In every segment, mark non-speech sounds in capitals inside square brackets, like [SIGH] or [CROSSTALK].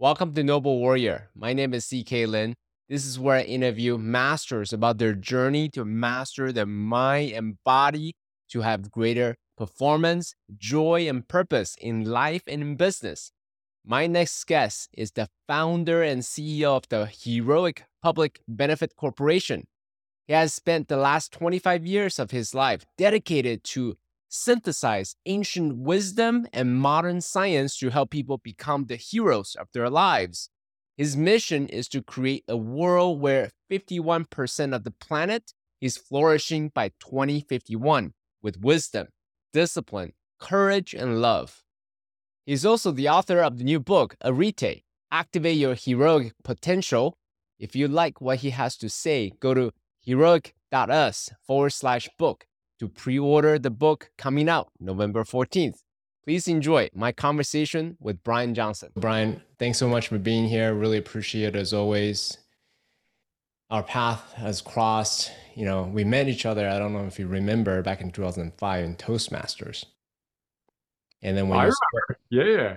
Welcome to Noble Warrior. My name is CK Lin. This is where I interview masters about their journey to master their mind and body to have greater performance, joy, and purpose in life and in business. My next guest is the founder and CEO of the Heroic Public Benefit Corporation. He has spent the last 25 years of his life dedicated to synthesize ancient wisdom and modern science to help people become the heroes of their lives. His mission is to create a world where 51% of the planet is flourishing by 2051 with wisdom, discipline, courage, and love. He's also the author of the new book, Arete Activate Your Heroic Potential. If you like what he has to say, go to heroic.us forward slash book to pre order the book coming out November 14th. Please enjoy my conversation with Brian Johnson. Brian, thanks so much for being here. Really appreciate it as always. Our path has crossed. You know, we met each other. I don't know if you remember back in 2005 in Toastmasters. And then when I you remember. Yeah, yeah.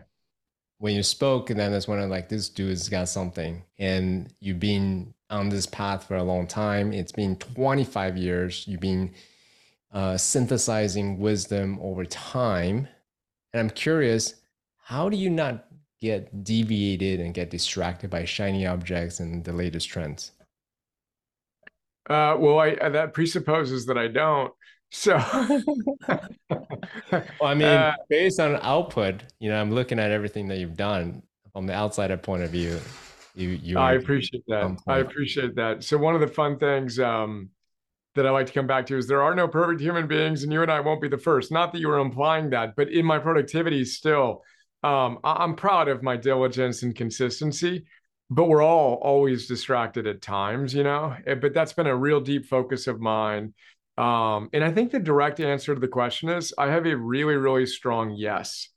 when you spoke, and then that's when I'm like, this dude's got something. And you've been on this path for a long time. It's been 25 years. You've been uh, synthesizing wisdom over time. And I'm curious, how do you not get deviated and get distracted by shiny objects and the latest trends? Uh, well, I that presupposes that I don't. So, [LAUGHS] Well, I mean, uh, based on output, you know, I'm looking at everything that you've done from the outsider point of view. You you I appreciate that. I appreciate that. So, one of the fun things um, that I like to come back to is there are no perfect human beings, and you and I won't be the first. Not that you were implying that, but in my productivity, still, um, I- I'm proud of my diligence and consistency. But we're all always distracted at times, you know. Eh, But that's been a real deep focus of mine. Um, and I think the direct answer to the question is I have a really, really strong yes.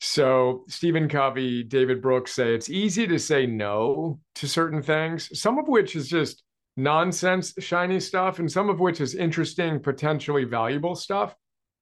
So Stephen Covey, David Brooks say it's easy to say no to certain things, some of which is just nonsense, shiny stuff, and some of which is interesting, potentially valuable stuff.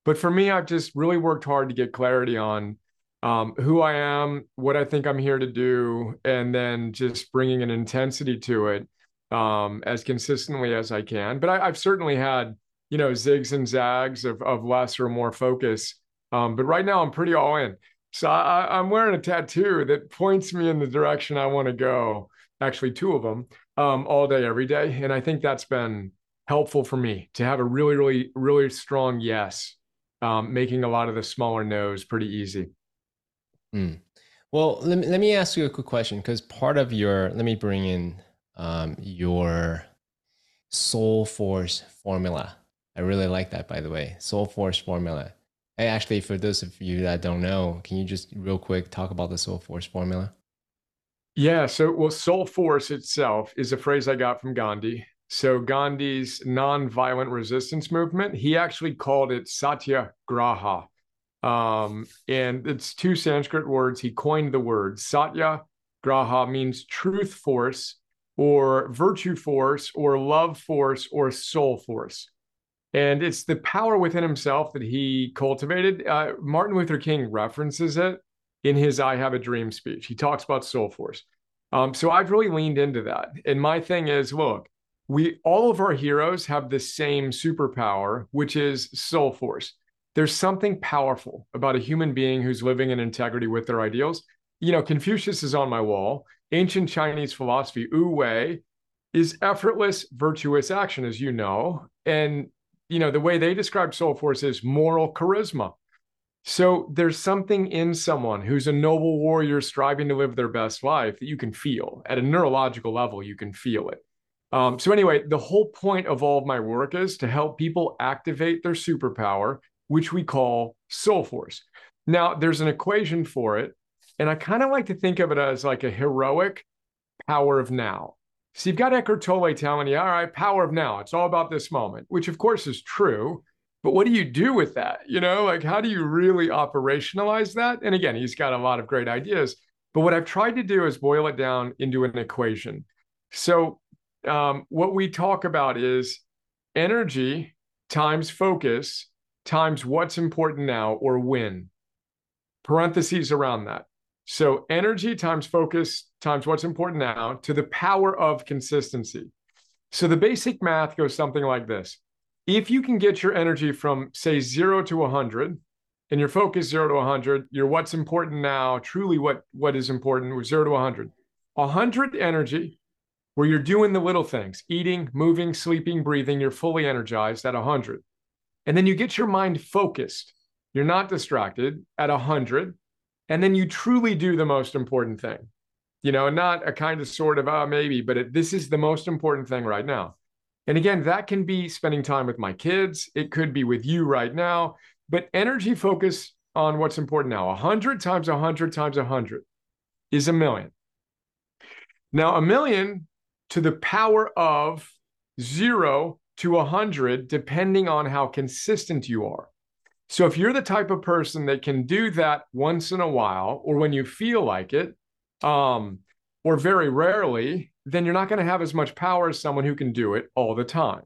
But for me, I've just really worked hard to get clarity on um, who I am, what I think I'm here to do, and then just bringing an intensity to it um, as consistently as I can. But I, I've certainly had, you know, zigs and zags of, of less or more focus. Um, but right now, I'm pretty all in. So I, I'm wearing a tattoo that points me in the direction I want to go. Actually, two of them, um, all day, every day, and I think that's been helpful for me to have a really, really, really strong yes, um, making a lot of the smaller no's pretty easy. Mm. Well, let me, let me ask you a quick question because part of your, let me bring in um, your Soul Force formula. I really like that, by the way. Soul Force formula. Hey, actually, for those of you that don't know, can you just real quick talk about the Soul Force formula? Yeah. So, well, soul force itself is a phrase I got from Gandhi. So, Gandhi's nonviolent resistance movement, he actually called it satyagraha. Um, and it's two Sanskrit words. He coined the word. Satya graha means truth force or virtue force or love force or soul force. And it's the power within himself that he cultivated. Uh, Martin Luther King references it in his I Have a Dream speech. He talks about soul force. Um, so I've really leaned into that. And my thing is look, we all of our heroes have the same superpower, which is soul force. There's something powerful about a human being who's living in integrity with their ideals. You know, Confucius is on my wall. Ancient Chinese philosophy, Wu Wei, is effortless, virtuous action, as you know. And, you know, the way they describe soul force is moral charisma so there's something in someone who's a noble warrior striving to live their best life that you can feel at a neurological level. You can feel it. Um, so anyway, the whole point of all of my work is to help people activate their superpower, which we call soul force. Now, there's an equation for it, and I kind of like to think of it as like a heroic power of now. So you've got Eckhart Tolle telling you, all right, power of now. It's all about this moment, which of course is true. But what do you do with that? You know, like how do you really operationalize that? And again, he's got a lot of great ideas. But what I've tried to do is boil it down into an equation. So um, what we talk about is energy times focus times what's important now or when, parentheses around that. So energy times focus times what's important now to the power of consistency. So the basic math goes something like this. If you can get your energy from say 0 to 100 and your focus 0 to 100, your what's important now, truly what what is important was 0 to 100. 100 energy where you're doing the little things, eating, moving, sleeping, breathing, you're fully energized at 100. And then you get your mind focused. You're not distracted at 100 and then you truly do the most important thing you know not a kind of sort of oh maybe but it, this is the most important thing right now and again that can be spending time with my kids. It could be with you right now. But energy focus on what's important now. 100 times 100 times 100 is a million. Now a million to the power of 0 to 100 depending on how consistent you are. So if you're the type of person that can do that once in a while or when you feel like it, um, or very rarely, then you're not going to have as much power as someone who can do it all the time.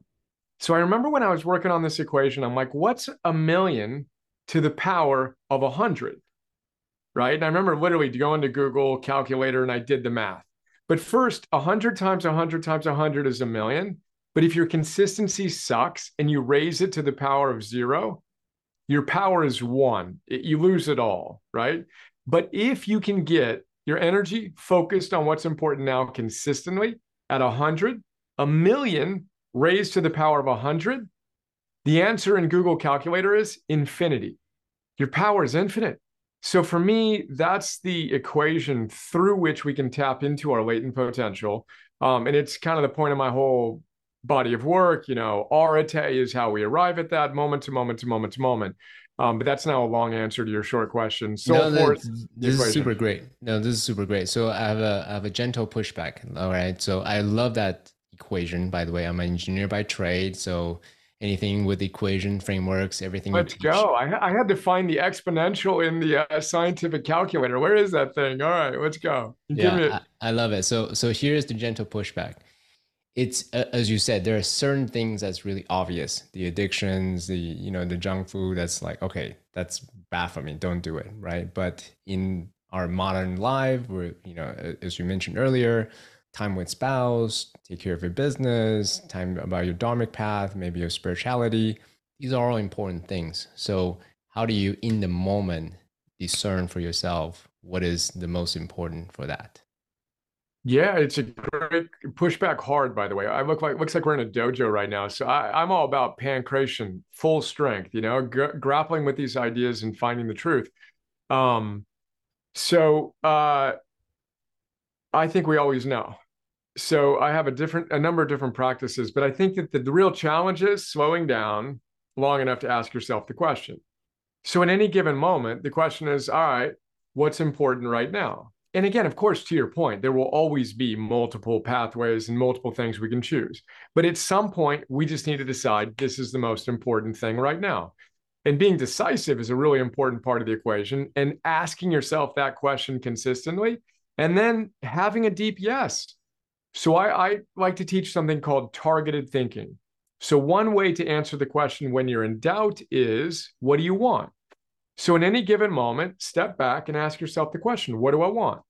So I remember when I was working on this equation, I'm like, what's a million to the power of a hundred? Right. And I remember literally going to Google calculator and I did the math. But first, 100 times 100 times 100 is a million. But if your consistency sucks and you raise it to the power of zero, your power is one. It, you lose it all, right? But if you can get your energy focused on what's important now consistently at 100, a million raised to the power of 100, the answer in Google Calculator is infinity. Your power is infinite. So for me, that's the equation through which we can tap into our latent potential. Um, and it's kind of the point of my whole body of work. You know, arete is how we arrive at that moment to moment to moment to moment. Um, but that's now a long answer to your short question. So no, this, this is super great. No, this is super great. So I have a I have a gentle pushback. All right. So I love that equation. By the way, I'm an engineer by trade. So anything with equation frameworks, everything. Let's go. I, I had to find the exponential in the uh, scientific calculator. Where is that thing? All right, let's go. yeah, I, I love it. So so here's the gentle pushback it's as you said there are certain things that's really obvious. The addictions the you know the junk food that's like okay that's bad for me. Don't do it right? But in our modern life where you know as you mentioned earlier time with spouse take care of your business time about your dharmic path maybe your spirituality these are all important things. So how do you in the moment discern for yourself what is the most important for that yeah, it's a great pushback hard, by the way. I look like looks like we're in a dojo right now. So I, am all about pankration, full strength, you know, g- grappling with these ideas and finding the truth. Um, so uh, I think we always know. So I have a different, a number of different practices, but I think that the, the real challenge is slowing down long enough to ask yourself the question. So in any given moment, the question is, all right, what's important right now? And again, of course, to your point, there will always be multiple pathways and multiple things we can choose. But at some point, we just need to decide this is the most important thing right now. And being decisive is a really important part of the equation. And asking yourself that question consistently and then having a deep yes. So I, I like to teach something called targeted thinking. So, one way to answer the question when you're in doubt is what do you want? So, in any given moment, step back and ask yourself the question what do I want?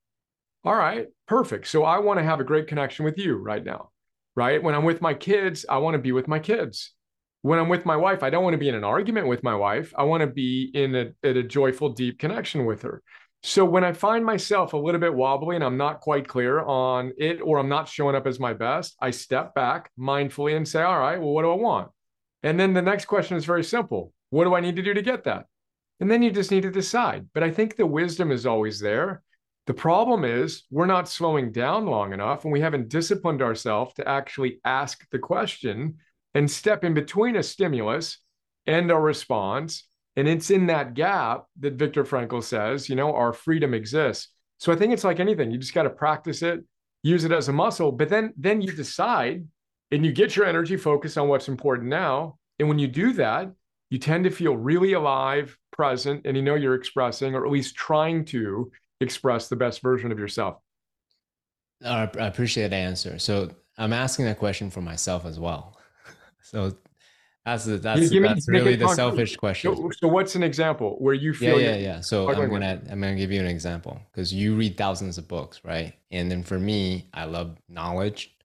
All right, perfect. So, I want to have a great connection with you right now, right? When I'm with my kids, I want to be with my kids. When I'm with my wife, I don't want to be in an argument with my wife. I want to be in a, in a joyful, deep connection with her. So, when I find myself a little bit wobbly and I'm not quite clear on it or I'm not showing up as my best, I step back mindfully and say, All right, well, what do I want? And then the next question is very simple What do I need to do to get that? And then you just need to decide. But I think the wisdom is always there. The problem is we're not slowing down long enough and we haven't disciplined ourselves to actually ask the question and step in between a stimulus and our response. And it's in that gap that Viktor Frankl says, you know, our freedom exists. So I think it's like anything. You just got to practice it, use it as a muscle, but then then you decide and you get your energy focused on what's important now. And when you do that, you tend to feel really alive, present, and you know you're expressing, or at least trying to express the best version of yourself. I appreciate the answer. So I'm asking that question for myself as well. [LAUGHS] So That's the, that's me, that's really the selfish question. So, so, what's an example where you feel? Yeah, yeah, yeah. So I'm gonna with? I'm gonna give you an example because you read thousands of books, right? And then for me, I love knowledge,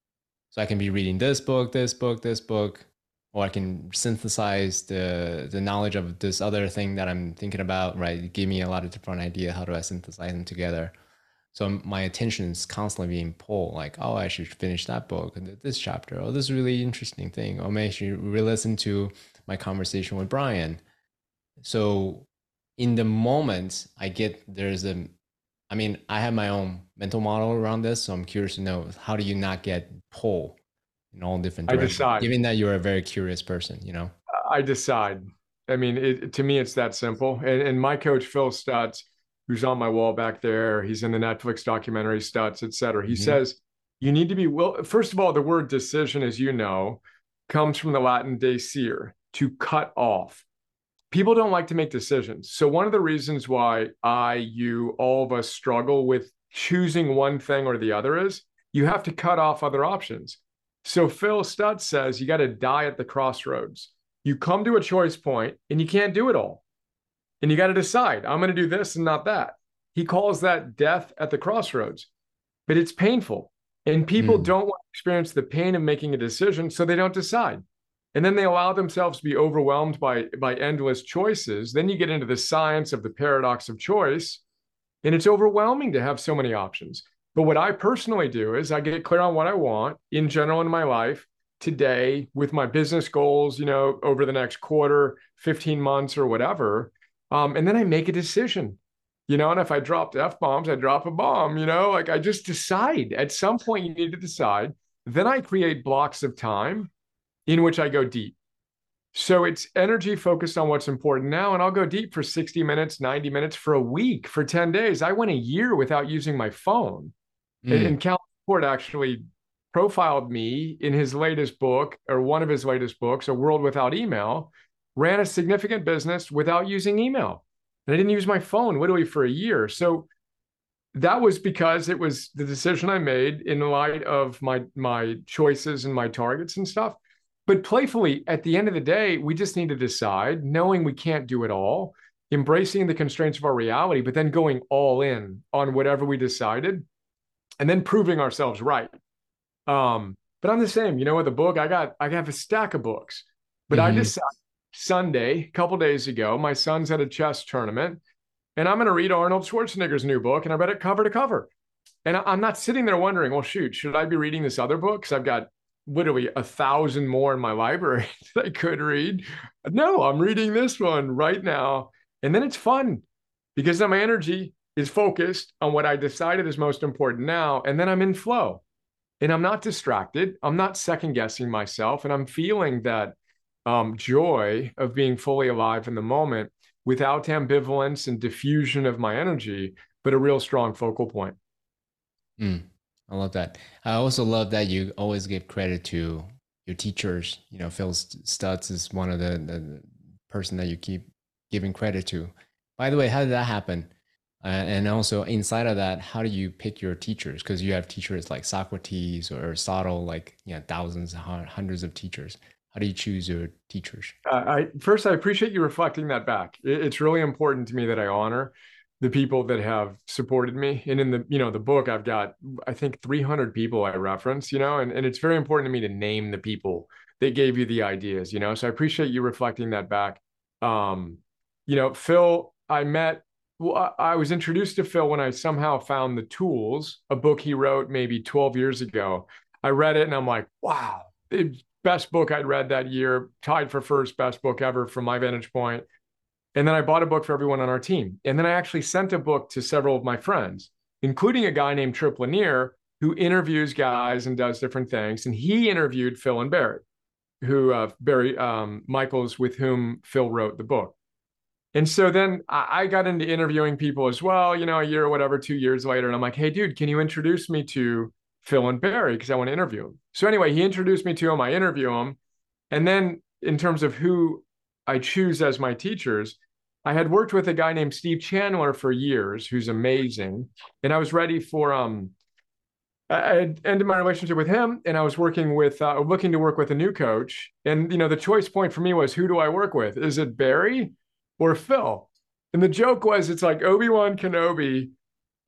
so I can be reading this book, this book, this book, or I can synthesize the the knowledge of this other thing that I'm thinking about, right? Give me a lot of different idea. How do I synthesize them together? So my attention is constantly being pulled, like, oh, I should finish that book this chapter. Oh, this is really interesting thing. Oh, or maybe I should re-listen to my conversation with Brian. So in the moment, I get there's a, I mean, I have my own mental model around this. So I'm curious to know how do you not get pulled in all different directions? I decide. Given that you're a very curious person, you know? I decide. I mean, it, to me, it's that simple. And, and my coach, Phil Stutz, who's on my wall back there. He's in the Netflix documentary Stutz, et cetera. He mm-hmm. says you need to be well. First of all, the word decision, as you know, comes from the Latin decidere, to cut off. People don't like to make decisions. So one of the reasons why I, you, all of us struggle with choosing one thing or the other is you have to cut off other options. So Phil Stutz says you got to die at the crossroads. You come to a choice point and you can't do it all. And you got to decide i'm going to do this and not that. He calls that death at the crossroads but it's painful. And people mm. don't want to experience the pain of making a decision so they don't decide. And then they allow themselves to be overwhelmed by by endless choices. Then you get into the science of the paradox of choice and it's overwhelming to have so many options but what i personally do is i get clear on what i want in general in my life today with my business goals you know over the next quarter 15 months or whatever um, and then I make a decision, you know, and if I dropped F bombs, I drop a bomb, you know, like I just decide at some point you need to decide. Then I create blocks of time in which I go deep. So it's energy focused on what's important now. And I'll go deep for 60 minutes, 90 minutes for a week, for 10 days. I went a year without using my phone. Mm. And Cal Newport actually profiled me in his latest book or one of his latest books, A World Without Email ran a significant business without using email. And I didn't use my phone literally for a year. So that was because it was the decision I made in light of my my choices and my targets and stuff. But playfully, at the end of the day, we just need to decide, knowing we can't do it all, embracing the constraints of our reality, but then going all in on whatever we decided, and then proving ourselves right. Um, but I'm the same. You know, with a book, I got I have a stack of books, but mm-hmm. I decided Sunday, a couple days ago, my son's at a chess tournament, and I'm going to read Arnold Schwarzenegger's new book, and I read it cover to cover. And I'm not sitting there wondering, well, shoot, should I be reading this other book? Because I've got literally a thousand more in my library [LAUGHS] that I could read. No, I'm reading this one right now. And then it's fun because then my energy is focused on what I decided is most important now. And then I'm in flow and I'm not distracted. I'm not second guessing myself. And I'm feeling that um, joy of being fully alive in the moment without ambivalence and diffusion of my energy, but a real strong focal point. Mm, I love that. I also love that you always give credit to your teachers. You know, Phil Stutz is one of the, the person that you keep giving credit to. By the way, how did that happen? Uh, and also inside of that, how do you pick your teachers? Because you have teachers like Socrates or Aristotle, like you know, thousands, hundreds of teachers. How do you choose your teachers? Uh, I first, I appreciate you reflecting that back. It, it's really important to me that I honor the people that have supported me. And in the you know the book, I've got I think 300 people I reference. You know, and and it's very important to me to name the people that gave you the ideas. You know, so I appreciate you reflecting that back. Um, you know, Phil, I met well, I was introduced to Phil when I somehow found The Tools, a book he wrote maybe 12 years ago. I read it and I'm like, wow, it best book I'd read that year, tied for first best book ever from my vantage point. And then I bought a book for everyone on our team. And then I actually sent a book to several of my friends, including a guy named Trip Lanier, who interviews guys and does different things. And he interviewed Phil and Barry, who uh, Barry um, Michaels, with whom Phil wrote the book. And so then I got into interviewing people as well, you know, a year or whatever, two years later. And I'm like, hey, dude, can you introduce me to Phil and Barry because I want to interview him. So anyway, he introduced me to him. I interview him, and then in terms of who I choose as my teachers, I had worked with a guy named Steve Chandler for years, who's amazing, and I was ready for um I had ended my relationship with him, and I was working with, uh, looking to work with a new coach. And you know, the choice point for me was, who do I work with? Is it Barry or Phil? And the joke was, it's like Obi Wan Kenobi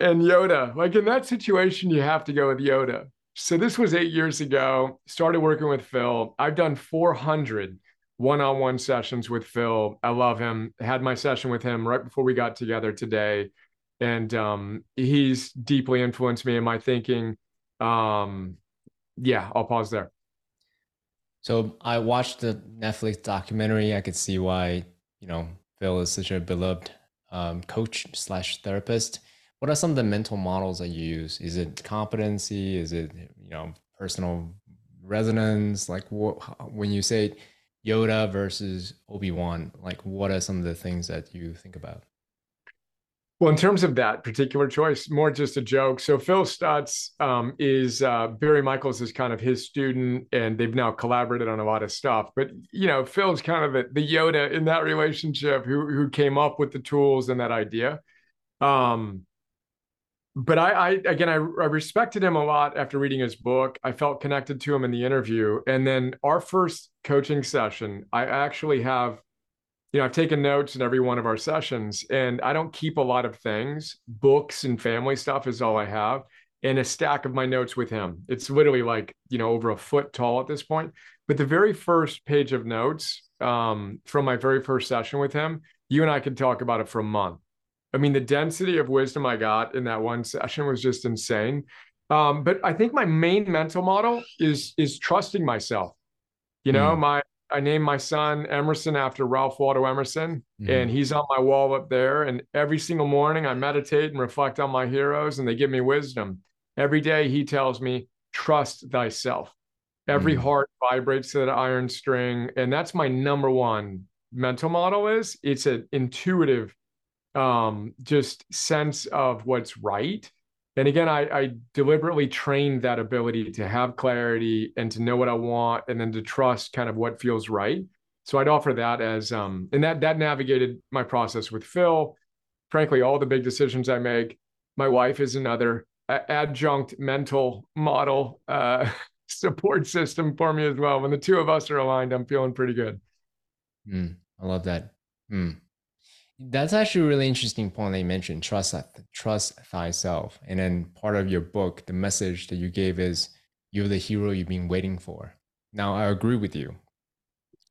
and Yoda. Like in that situation, you have to go with Yoda. So this was eight years ago. Started working with Phil. I've done 400 one-on-one sessions with Phil. I love him. Had my session with him right before we got together today, and um, he's deeply influenced me in my thinking. Um, yeah, I'll pause there. So I watched the Netflix documentary. I could see why you know Phil is such a beloved um, coach slash therapist. What are some of the mental models that you use? Is it competency? Is it you know personal resonance? Like what, when you say Yoda versus Obi Wan, like what are some of the things that you think about? Well, in terms of that particular choice, more just a joke. So Phil Stutz um, is uh, Barry Michaels is kind of his student, and they've now collaborated on a lot of stuff. But you know, Phil's kind of the, the Yoda in that relationship, who who came up with the tools and that idea. Um, but I, I again, I, I respected him a lot after reading his book. I felt connected to him in the interview, and then our first coaching session, I actually have you know, I've taken notes in every one of our sessions, and I don't keep a lot of things. Books and family stuff is all I have, and a stack of my notes with him. It's literally like, you know, over a foot tall at this point. But the very first page of notes um, from my very first session with him, you and I could talk about it for a month. I mean, the density of wisdom I got in that one session was just insane. Um, but I think my main mental model is is trusting myself. You know, mm. my I named my son Emerson after Ralph Waldo Emerson, mm-hmm. and he's on my wall up there. And every single morning, I meditate and reflect on my heroes, and they give me wisdom. Every day, he tells me, "Trust thyself." Every mm-hmm. heart vibrates to that iron string, and that's my number one mental model. Is it's an intuitive, um, just sense of what's right and again I, I, deliberately trained that ability to have clarity and to know what i want and then to trust kind of what feels right. So i'd offer that as um and that that navigated my process with phil. Frankly all the big decisions i make my wife is another adjunct mental model uh [LAUGHS] support system for me as well. When the two of us are aligned i'm feeling pretty good. Mm, i love that. Mm. That's actually a really interesting point that you mentioned. Trust trust thyself. And then part of your book, the message that you gave is you're the hero you've been waiting for. Now I agree with you.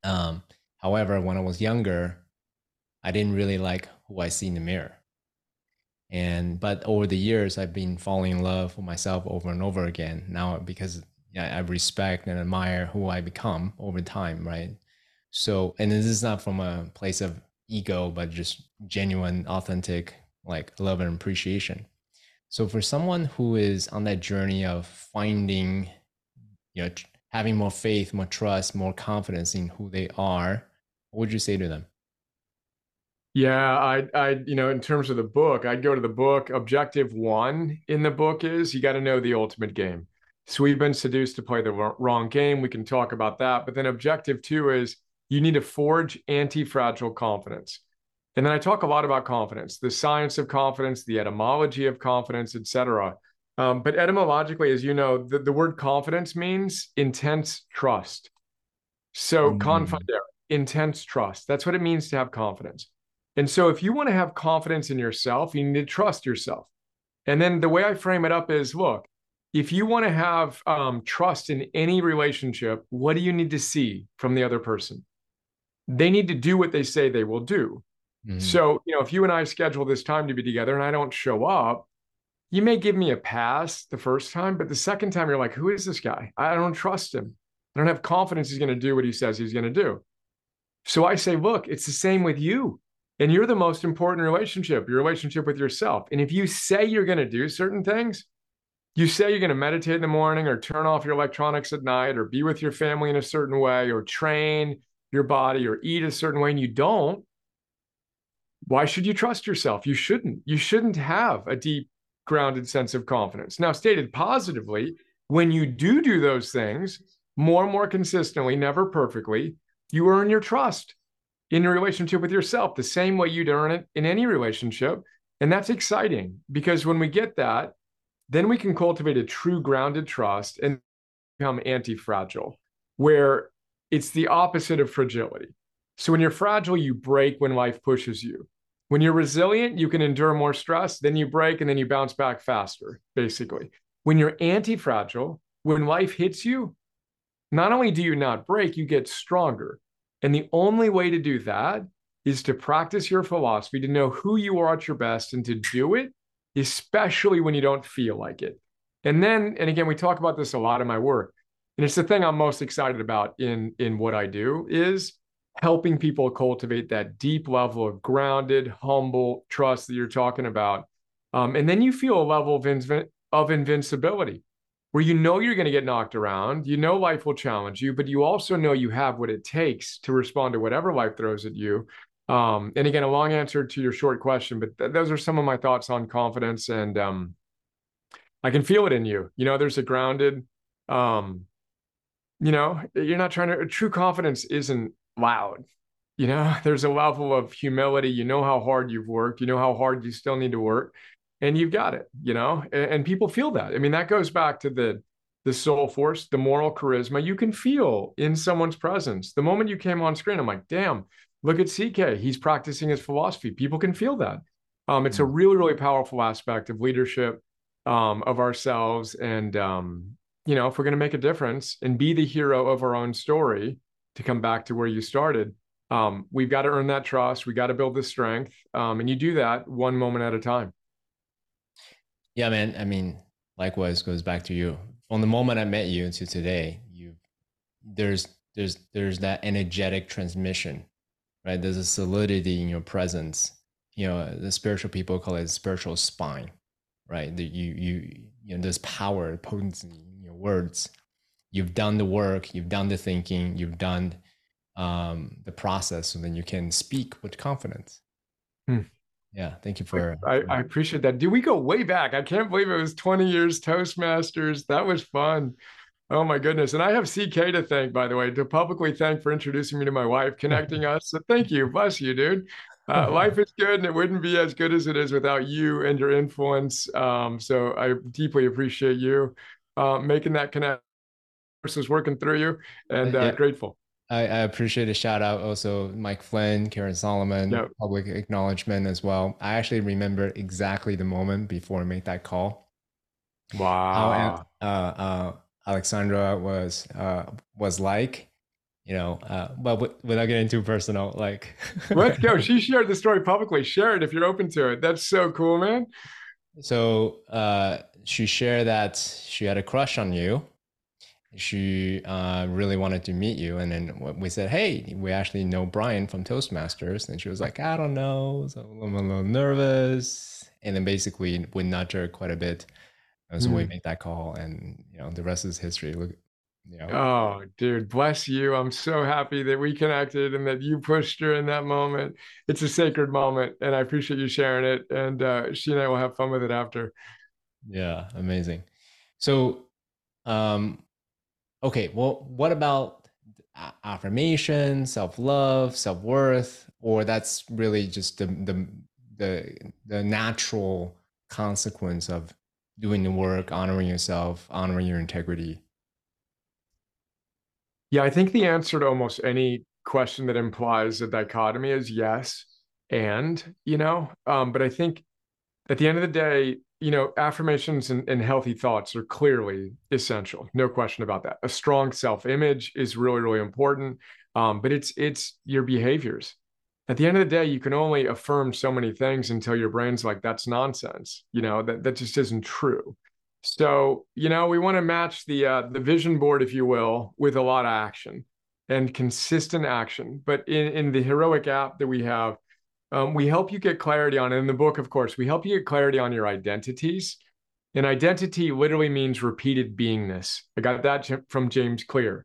Um, however, when I was younger, I didn't really like who I see in the mirror. And but over the years, I've been falling in love with myself over and over again. Now because I respect and admire who I become over time, right? So, and this is not from a place of ego, but just genuine, authentic, like love and appreciation. So for someone who is on that journey of finding, you know, having more faith, more trust, more confidence in who they are, what would you say to them? Yeah, I, I, you know, in terms of the book, I'd go to the book. Objective one in the book is you got to know the ultimate game. So we've been seduced to play the wrong game. We can talk about that. But then objective two is you need to forge anti-fragile confidence. And then I talk a lot about confidence, the science of confidence, the etymology of confidence, etc. Um, but etymologically, as you know, the, the word confidence means intense trust. So mm. confidere, intense trust. That's what it means to have confidence. And so if you want to have confidence in yourself, you need to trust yourself. And then the way I frame it up is look, if you want to have um, trust in any relationship, what do you need to see from the other person? They need to do what they say they will do. Mm-hmm. So, you know, if you and I schedule this time to be together and I don't show up, you may give me a pass the first time, but the second time you're like, who is this guy? I don't trust him. I don't have confidence he's going to do what he says he's going to do. So I say, look, it's the same with you. And you're the most important relationship, your relationship with yourself. And if you say you're going to do certain things, you say you're going to meditate in the morning or turn off your electronics at night or be with your family in a certain way or train your body or eat a certain way and you don't, why should you trust yourself? You shouldn't. You shouldn't have a deep, grounded sense of confidence. Now, stated positively, when you do do those things more and more consistently, never perfectly, you earn your trust in your relationship with yourself the same way you'd earn it in any relationship. And that's exciting because when we get that, then we can cultivate a true grounded trust and become anti fragile, where it's the opposite of fragility. So when you're fragile, you break when life pushes you. When you're resilient, you can endure more stress, then you break and then you bounce back faster, basically. When you're anti fragile, when life hits you, not only do you not break, you get stronger. And the only way to do that is to practice your philosophy, to know who you are at your best, and to do it, especially when you don't feel like it. And then, and again, we talk about this a lot in my work, and it's the thing I'm most excited about in in what I do is helping people cultivate that deep level of grounded, humble trust that you're talking about. Um, and then you feel a level of, of invincibility where you know you're going to get knocked around, you know life will challenge you, but you also know you have what it takes to respond to whatever life throws at you. Um, and again, a long answer to your short question, but th- those are some of my thoughts on confidence. And um, I can feel it in you. You know, there's a grounded, um, you know, you're not trying to, true confidence isn't loud. You know, [LAUGHS] there's a level of humility. You know how hard you've worked, you know how hard you still need to work, and you've got it, you know, and, and people feel that. I mean, that goes back to the the soul force, the moral charisma you can feel in someone's presence. The moment you came on screen, I'm like, damn, look at CK. He's practicing his philosophy. People can feel that. Um, it's a mm. really, really powerful aspect of leadership, um, of ourselves. And, um, you know, if we're going to make a difference and be the hero of our own story, to come back to where you started, um, we've got to earn that trust. We got to build the strength. Um, and you do that one moment at a time. Yeah, man. I mean, likewise goes back to you. From the moment I met you to today, you there's there's there's that energetic transmission, right? There's a solidity in your presence. You know, the spiritual people call it spiritual spine, right? That you you you know, there's power, potency words you've done the work, you've done the thinking, you've done um, the process, so then you can speak with confidence. Hmm. Yeah, thank you for. I, I, appreciate that. Do we go way back? I can't believe it was 20 years Toastmasters. That was fun. Oh my goodness. And I have CK to thank, by the way, to publicly thank for introducing me to my wife, connecting us. So thank you. Bless you, dude. [LAUGHS] Uh, life is good and it wouldn't be as good as it is without you and your influence. Um, so I deeply appreciate you uh, making that connection is working through you and uh, yeah. grateful. I, I, appreciate a shout out also Mike Flynn, Karen Solomon, yep. public acknowledgement as well. I actually remember exactly the moment before I made that call. Wow. How uh, uh, Alexandra was uh, was like, you know, uh, but without getting too personal, like. [LAUGHS] Let's go. She shared the story publicly. Share it if you're open to it. That's so cool, man. So uh, she shared that she had a crush on you she uh, really wanted to meet you. And then we said, Hey, we actually know Brian from Toastmasters. And she was like, I don't know. So I'm a little nervous. And then basically we nudged her quite a bit. And so mm. we made that call. And, you know, the rest is history. Look, you know. Oh, dude, bless you. I'm so happy that we connected and that you pushed her in that moment. It's a sacred moment. And I appreciate you sharing it. And uh, she and I will have fun with it after. Yeah, amazing. So, um, okay, well, what about affirmation, self love, self worth, or that's really just the, the the the natural consequence of doing the work, honoring yourself, honoring your integrity? Yeah, I think the answer to almost any question that implies a dichotomy is yes. And, you know, um, but I think at the end of the day, you know, affirmations and, and, healthy thoughts are clearly essential. No question about that. A strong self-image is really, really important. Um, but it's it's your behaviors. At the end of the day, you can only affirm so many things until your brain's like, that's nonsense. You know, that, that just isn't true. So, you know, we want to match the uh, the vision board, if you will, with a lot of action and consistent action. But in, in the heroic app that we have, um, we help you get clarity on, in the book, of course, we help you get clarity on your identities. And identity literally means repeated beingness. I got that from James Clear.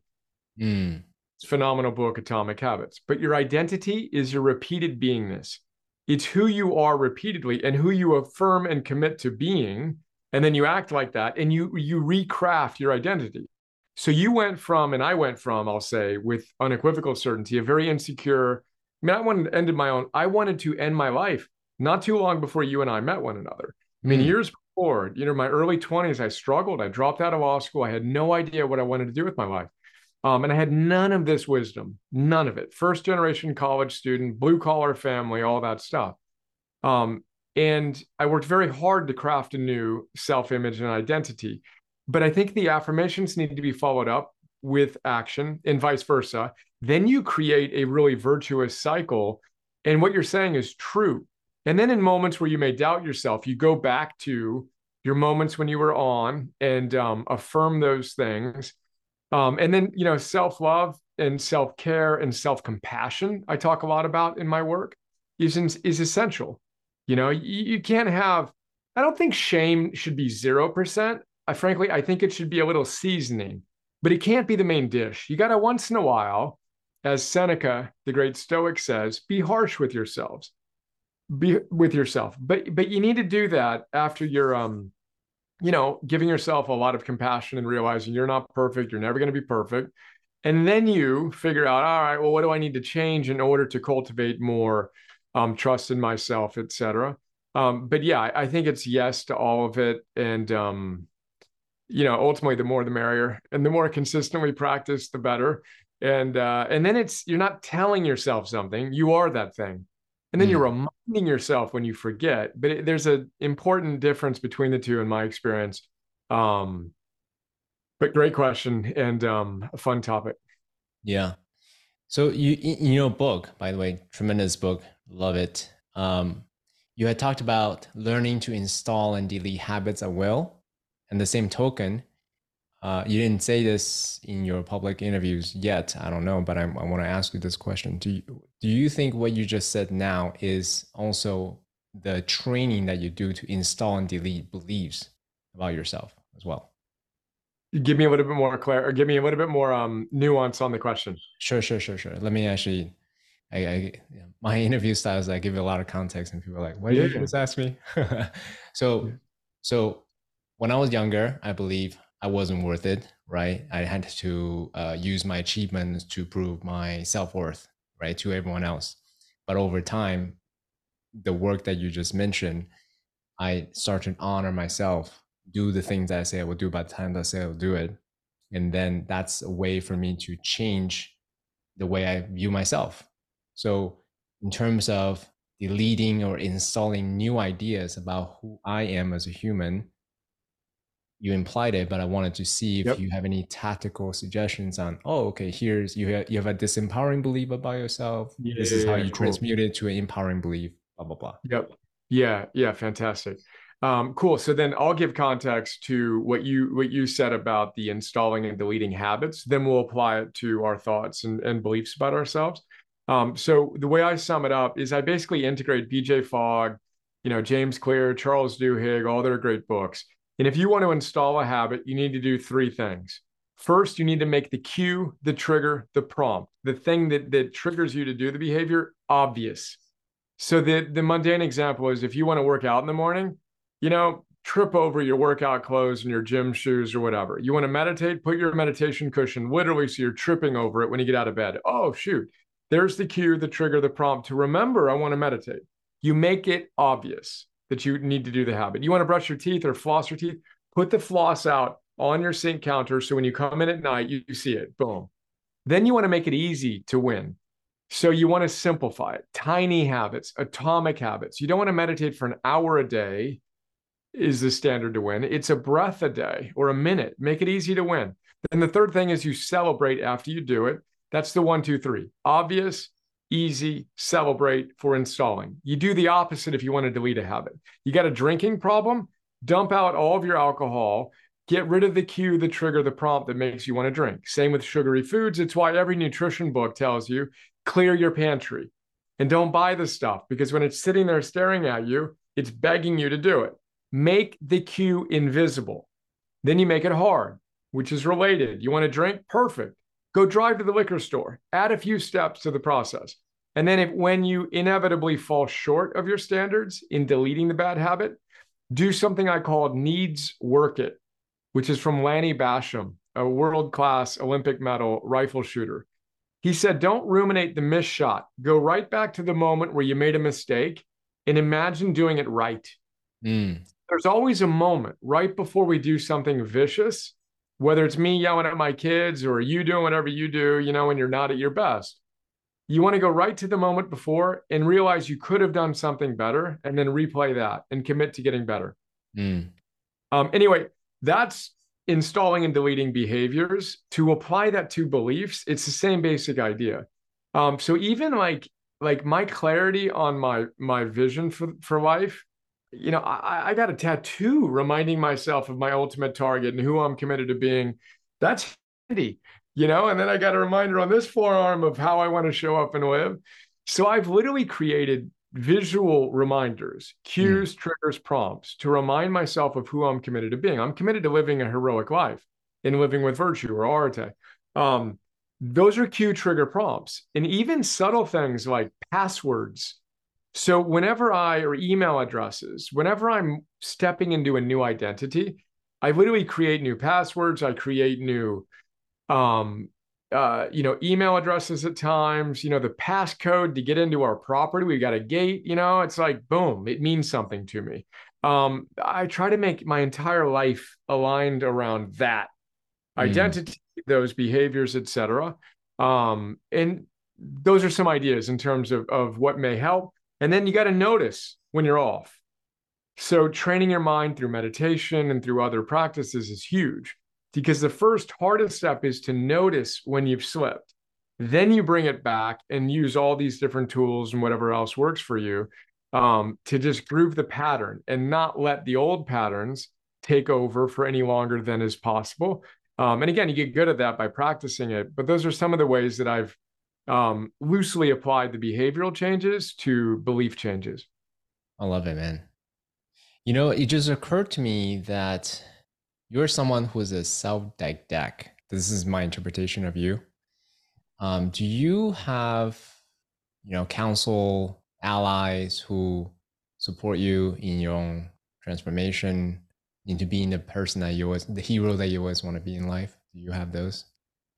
Mm. It's phenomenal book, Atomic Habits. But your identity is your repeated beingness. It's who you are repeatedly and who you affirm and commit to being. And then you act like that and you you recraft your identity. So you went from, and I went from, I'll say, with unequivocal certainty, a very insecure, mean, I wanted to end my own. I wanted to end my life not too long before you and I met one another. I mean, mm. years before, you know, my early 20s, I struggled. I dropped out of law school. I had no idea what I wanted to do with my life. Um, and I had none of this wisdom, none of it. First generation college student, blue collar family, all that stuff. Um, and I worked very hard to craft a new self image and identity. But I think the affirmations need to be followed up with action and vice versa. Then you create a really virtuous cycle. And what you're saying is true. And then in moments where you may doubt yourself, you go back to your moments when you were on and um, affirm those things. Um, and then, you know, self love and self care and self compassion, I talk a lot about in my work, is, is essential. You know, you, you can't have, I don't think shame should be 0%. I frankly, I think it should be a little seasoning, but it can't be the main dish. You got to once in a while, as Seneca, the great Stoic says, be harsh with yourselves, be with yourself. But but you need to do that after you're um, you know, giving yourself a lot of compassion and realizing you're not perfect, you're never going to be perfect. And then you figure out, all right, well, what do I need to change in order to cultivate more um, trust in myself, etc. Um, but yeah, I, I, think it's yes to all of it, and um, you know, ultimately, the more the merrier, and the more consistent we practice, the better. And uh, and then it's you're not telling yourself something; you are that thing, and then mm. you're reminding yourself when you forget. But it, there's an important difference between the two, in my experience. Um, but great question and um, a fun topic. Yeah. So you in your book, by the way, tremendous book, love it. Um, you had talked about learning to install and delete habits at will. And the same token, uh, you didn't say this in your public interviews yet. I don't know, but I'm, i want to ask you this question. Do you, do you think what you just said now is also the training that you do to install and delete beliefs about yourself as well? Give me a little bit more clear, or give me a little bit more um, nuance on the question. Sure, sure, sure, sure. Let me actually I, I my [LAUGHS] interview styles I give you a lot of context, and people are like, "Why did you just ask me?" [LAUGHS] so, yeah. so when I was younger, I believe I wasn't worth it. Right, I had to uh, use my achievements to prove my self worth, right, to everyone else. But over time, the work that you just mentioned, I start to honor myself, do the things that I say I will do by the time that I say I'll do it, and then that's a way for me to change the way I view myself so, in terms of deleting or installing new ideas about who I am as a human, you implied it, but I wanted to see if yep. you have any tactical suggestions on, oh, okay, here's you have, you have a disempowering belief about yourself. Yeah, this is how you cool. transmute it to an empowering belief, blah, blah, blah. Yep. Yeah. Yeah. Fantastic. Um, cool. So then I'll give context to what you what you said about the installing and deleting habits. Then we'll apply it to our thoughts and, and beliefs about ourselves. Um, so the way I sum it up is I basically integrate BJ Fogg, you know, James Clear, Charles Duhigg, all their great books. And if you want to install a habit, you need to do three things. First, you need to make the cue, the trigger, the prompt, the thing that that triggers you to do the behavior obvious. So the the mundane example is if you want to work out in the morning, you know, trip over your workout clothes and your gym shoes or whatever. You want to meditate, put your meditation cushion literally so you're tripping over it when you get out of bed. Oh shoot, there's the cue, the trigger, the prompt to remember I want to meditate. You make it obvious that you need to do the habit. You want to brush your teeth or floss your teeth, put the floss out on your sink counter so when you come in at night, you, you see it. Boom. Then you want to make it easy to win. So you want to simplify it. Tiny habits, atomic habits. You don't want to meditate for an hour a day is the standard to win. It's a breath a day or a minute. Make it easy to win. Then the third thing is you celebrate after you do it. That's the one, two, three. Obvious, easy, celebrate for installing. You do the opposite if you want to delete a habit. You got a drinking problem, dump out all of your alcohol, get rid of the cue, the trigger, the prompt that makes you want to drink. Same with sugary foods. It's why every nutrition book tells you clear your pantry and don't buy the stuff because when it's sitting there staring at you, it's begging you to do it. Make the cue invisible. Then you make it hard, which is related. You want to drink? Perfect. Go drive to the liquor store, add a few steps to the process. And then if when you inevitably fall short of your standards in deleting the bad habit, do something I call needs work it, which is from Lanny Bassham, a world-class Olympic medal rifle shooter. He said, don't ruminate the missed shot. Go right back to the moment where you made a mistake and imagine doing it right. Mm. there's always a moment right before we do something vicious, whether it's me yelling at my kids or you doing whatever you do, you know, when you're not at your best. You want to go right to the moment before and realize you could have done something better and then replay that and commit to getting better. Mm. Um, anyway, that's installing and deleting behaviors. To apply that to beliefs, it's the same basic idea. Um, so even like like my clarity on my my vision for for life you know I, I got a tattoo reminding myself of my ultimate target and who i'm committed to being. That's handy you know and then i got a reminder on this forearm of how i want to show up and live. So i've literally created visual reminders cues mm. triggers prompts to remind myself of who i'm committed to being. I'm committed to living a heroic life in living with virtue or arete um, those are cue trigger prompts. And even subtle things like passwords so whenever i or email addresses whenever i'm stepping into a new identity i literally create new passwords i create new um uh, you know, email addresses at times, you know, the passcode to get into our property. We've got a gate, you know, it's like, boom, it means something to me. Um, I try to make my entire life aligned around that mm. identity those behaviors, etc. Um, and those are some ideas in terms of, of what may help. And then you got to notice when you're off. So training your mind through meditation and through other practices is huge because the first hardest step is to notice when you've slipped. Then you bring it back and use all these different tools and whatever else works for you um, to just groove the pattern and not let the old patterns take over for any longer than is possible. Um, and again, you get good at that by practicing it. But those are some of the ways that I've um, loosely applied the behavioral changes to belief changes. I love it, man. You know, it just occurred to me that you're someone who is a self-didactic. This is my interpretation of you. Um, do you have, you know, counsel allies who support you in your own transformation into being the person that you always, the hero that you always want to be in life? Do you have those?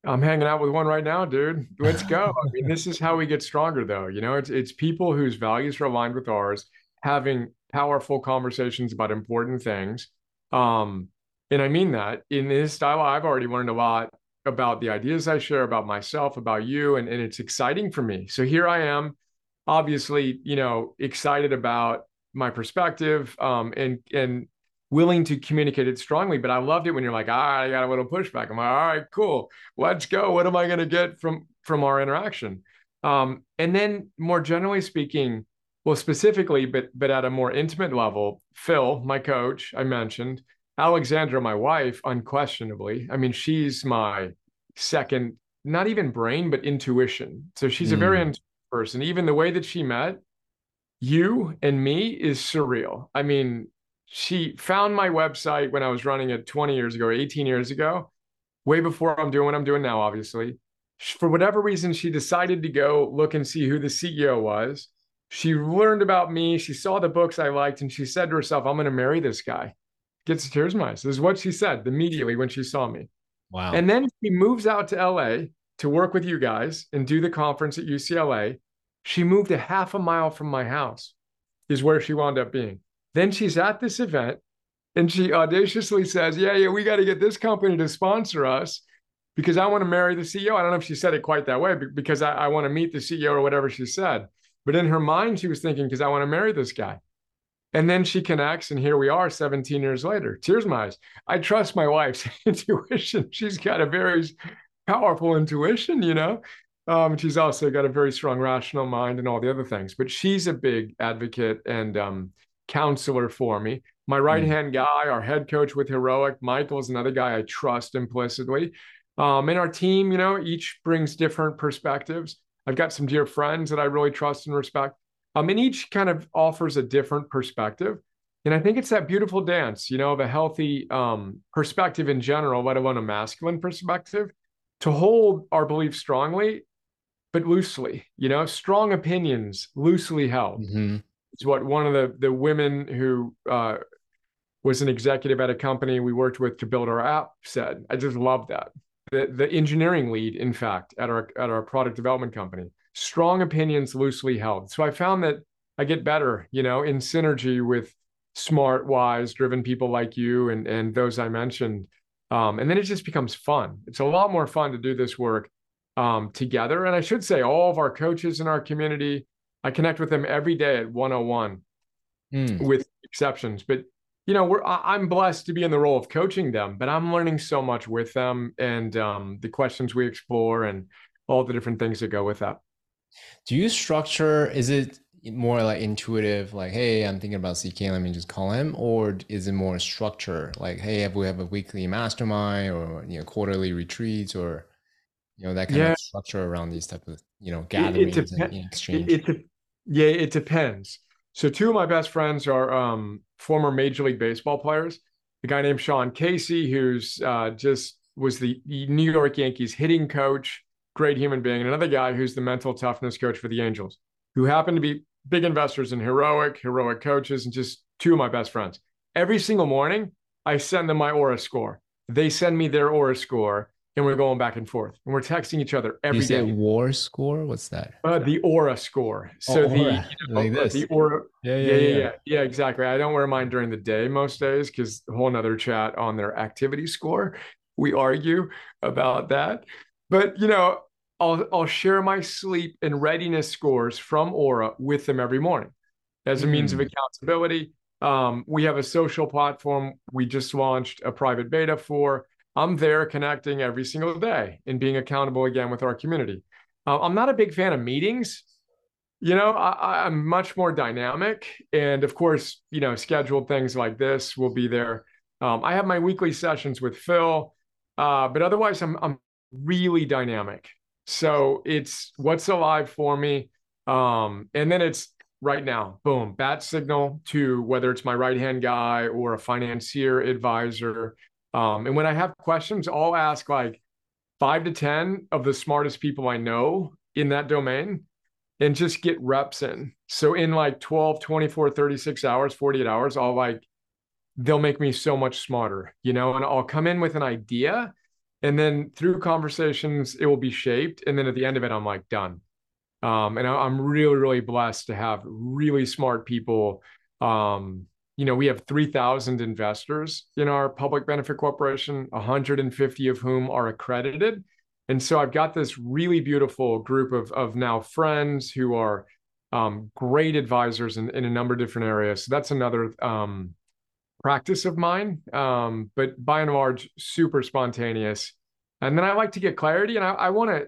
I'm hanging out with one right now, dude. Let's go. I mean, this is how we get stronger, though. You know, it's it's people whose values are aligned with ours, having powerful conversations about important things. Um, and I mean that in this style, I've already learned a lot about the ideas I share, about myself, about you, and, and it's exciting for me. So here I am, obviously, you know, excited about my perspective um, and and willing to communicate it strongly. But I loved it when you're like, ah, I got a little pushback. I'm like, all right, cool, let's go. What am I going to get from from our interaction? Um, and then more generally speaking, well, specifically, but but at a more intimate level, Phil, my coach, I mentioned, Alexandra, my wife, unquestionably. I mean, she's my second, not even brain, but intuition. So she's mm. a very mm. intuitive person. Even the way that she met you and me is surreal. I mean, she found my website when I was running it 20 years ago, 18 years ago, way before I'm doing what I'm doing now, obviously. For whatever reason, she decided to go look and see who the CEO was. She learned about me. She saw the books I liked, and she said to herself, I'm going to marry this guy. Gets tears in my eyes. This is what she said immediately when she saw me. Wow. And then she moves out to LA to work with you guys and do the conference at UCLA. She moved a half a mile from my house, is where she wound up being. Then she's at this event and she audaciously says, Yeah, yeah, we got to get this company to sponsor us because I want to marry the CEO. I don't know if she said it quite that way, because I, I want to meet the CEO or whatever she said. But in her mind, she was thinking, because I want to marry this guy. And then she connects, and here we are 17 years later. Tears in my eyes. I trust my wife's [LAUGHS] intuition. She's got a very powerful intuition, you know. Um, she's also got a very strong rational mind and all the other things, but she's a big advocate and um, counselor for me. My right hand guy, our head coach with Heroic, Michael is another guy I trust implicitly. Um, and our team, you know, each brings different perspectives. I've got some dear friends that I really trust and respect. Um, and each kind of offers a different perspective. And I think it's that beautiful dance, you know, of a healthy um, perspective in general, let alone a masculine perspective, to hold our beliefs strongly but loosely, you know, strong opinions loosely held. Mm-hmm. What one of the the women who uh, was an executive at a company we worked with to build our app said. I just love that. The the engineering lead, in fact, at our at our product development company, strong opinions loosely held. So I found that I get better, you know, in synergy with smart, wise, driven people like you and and those I mentioned. Um, and then it just becomes fun. It's a lot more fun to do this work um, together. And I should say, all of our coaches in our community, I connect with them every day at 101, mm. with exceptions. But you know, we're I'm blessed to be in the role of coaching them, but I'm learning so much with them and um, the questions we explore and all the different things that go with that. Do you structure? Is it more like intuitive, like, hey, I'm thinking about CK, let me just call him, or is it more structure, like, hey, if we have a weekly mastermind or you know quarterly retreats or you know that kind yeah. of structure around these type of you know gatherings it, it and exchange? It, it, yeah, it depends. So two of my best friends are um, former Major League Baseball players. A guy named Sean Casey, who's uh, just was the New York Yankees hitting coach, great human being, and another guy who's the mental toughness coach for the Angels, who happen to be big investors in heroic, heroic coaches, and just two of my best friends. Every single morning, I send them my Oura score. They send me their Oura score, and we're going back and forth, and we're texting each other every you day. War score? What's that? Uh, the Oura score. So oh, the Oura. You know, like this. the Oura. Yeah yeah, yeah yeah, yeah, yeah, exactly. I don't wear mine during the day most days because a whole nother chat on their activity score. We argue about that, but you know, I'll I'll share my sleep and readiness scores from Oura with them every morning as a mm. means of hmm. accountability. Um, we have a social platform we just launched a private beta for. I'm there connecting every single day and being accountable again with our community. Uh, I'm not a big fan of meetings. You know, I, I'm much more dynamic, and of course, you know, scheduled things like this will be there. Um, I have my weekly sessions with Phil, uh, but otherwise, I'm I'm really dynamic. So it's what's alive for me. Um, and then it's right now, boom, bat signal to whether it's my right hand guy or a financier advisor. Um, and when I have questions, I'll ask like five to 10 of the smartest people I know in that domain and just get reps in. So in like 12, 24, 36 hours, 48 hours, I'll like, they'll make me so much smarter, you know, and I'll come in with an idea and then through conversations it will be shaped and then at the end of it i'm like done um, and I, am really really blessed to have really smart people um, you know we have 3000 investors in our public benefit corporation 150 of whom are accredited and so i've got this really beautiful group of, of now friends who are um, great advisors in, in a number of different areas so that's another um, practice of mine, um, but by and large, super spontaneous. And then I like to get clarity, and I want to,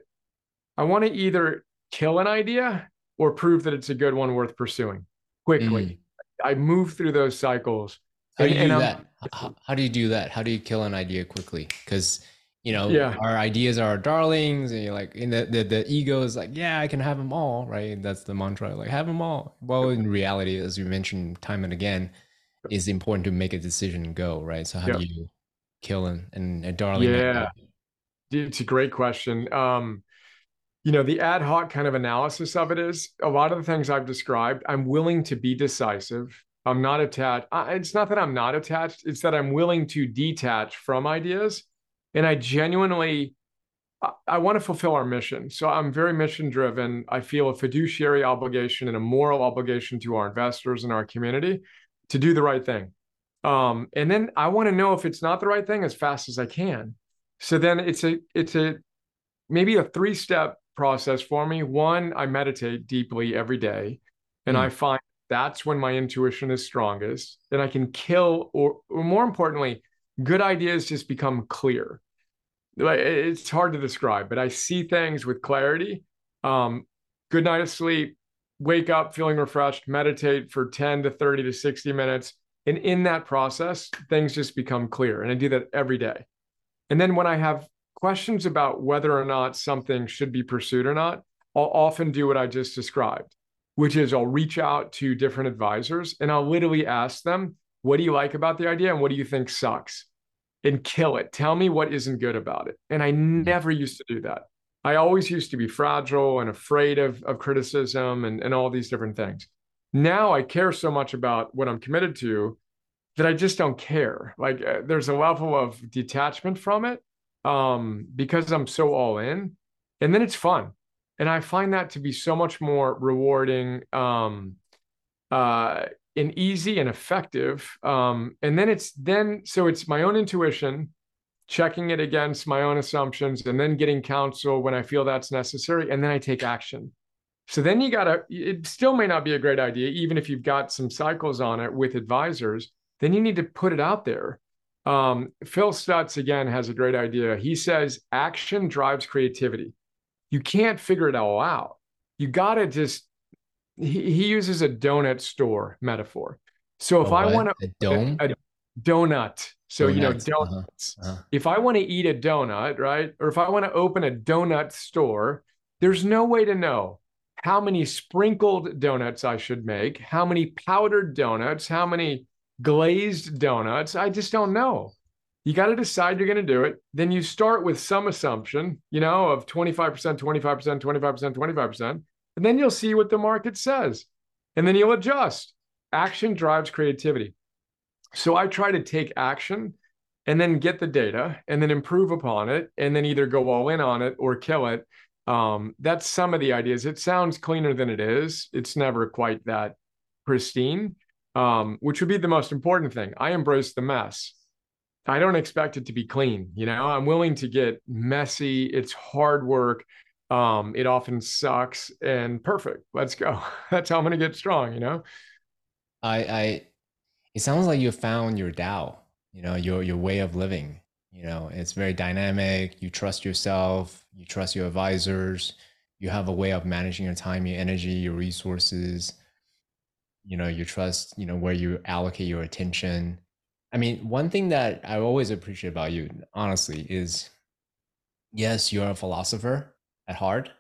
I want to either kill an idea or prove that it's a good one worth pursuing quickly. Mm. I move through those cycles. How do you and, do that? How, how, do you do that? How do you kill an idea quickly? Because you know yeah. our ideas are our darlings, and you're like, in the, the the ego is like, yeah, I can have them all, right? That's the mantra, like have them all. Well, in reality, as you mentioned time and again, is important to make a decision and go right so how do you kill and and, and darling yeah it's a great question um you know the ad hoc kind of analysis of it is a lot of the things i've described i'm willing to be decisive i'm not attached it's not that i'm not attached it's that i'm willing to detach from ideas and i genuinely I, want to fulfill our mission. So I'm very mission driven. I feel a fiduciary obligation and a moral obligation to our investors and our community to do the right thing. Um, and then I want to know if it's not the right thing as fast as I can. So then it's a it's a maybe a three step process for me. One, I meditate deeply every day, and mm. I find that's when my intuition is strongest. Then I can kill, or, or more importantly, good ideas just become clear. Like it's hard to describe, but I see things with clarity. Um, good night of sleep, wake up feeling refreshed, meditate for 10 to 30 to 60 minutes. And in that process, things just become clear. And I do that every day. And then when I have questions about whether or not something should be pursued or not, I'll often do what I just described, which is I'll reach out to different advisors and I'll literally ask them, what do you like about the idea and what do you think sucks? And kill it. Tell me what isn't good about it. And I never used to do that. I always used to be fragile and afraid of, of criticism and, and all these different things. Now I care so much about what I'm committed to that I just don't care. Like uh, there's a level of detachment from it um, because I'm so all in. And then it's fun. And I find that to be so much more rewarding um, uh, and easy and effective. Um, and then it's then so it's my own intuition, checking it against my own assumptions, and then getting counsel when I feel that's necessary, and then I take action. So then you gotta. It still may not be a great idea, even if you've got some cycles on it with advisors. Then you need to put it out there. Um, Phil Stutz again has a great idea. He says action drives creativity. You can't figure it all out. You got to just. He, he uses a donut store metaphor. So if I want to a a, a donut. So donuts. you know donuts. Uh-huh. Uh-huh. If I want to eat a donut, right, or if I want to open a donut store, there's no way to know how many sprinkled donuts I should make, how many powdered donuts, how many glazed donuts. I just don't know. You got to decide you're going to do it. Then you start with some assumption, you know, of 25%, 25%, 25%, 25%. And then you'll see what the market says. And then you'll adjust. Action drives creativity. So I try to take action and then get the data and then improve upon it and then either go all in on it or kill it. Um, that's some of the ideas. It sounds cleaner than it is. It's never quite that pristine um, which would be the most important thing. I embrace the mess. I don't expect it to be clean. You know, I'm willing to get messy. It's hard work. Um, it often sucks and perfect. Let's go. [LAUGHS] That's how I'm going to get strong. You know, I, I, it sounds like you found your Tao, you know, your, your way of living. You know, it's very dynamic. You trust yourself, you trust your advisors, you have a way of managing your time, your energy, your resources you know you trust you know where you allocate your attention. I mean one thing that i always appreciate about you honestly is yes you're a philosopher at heart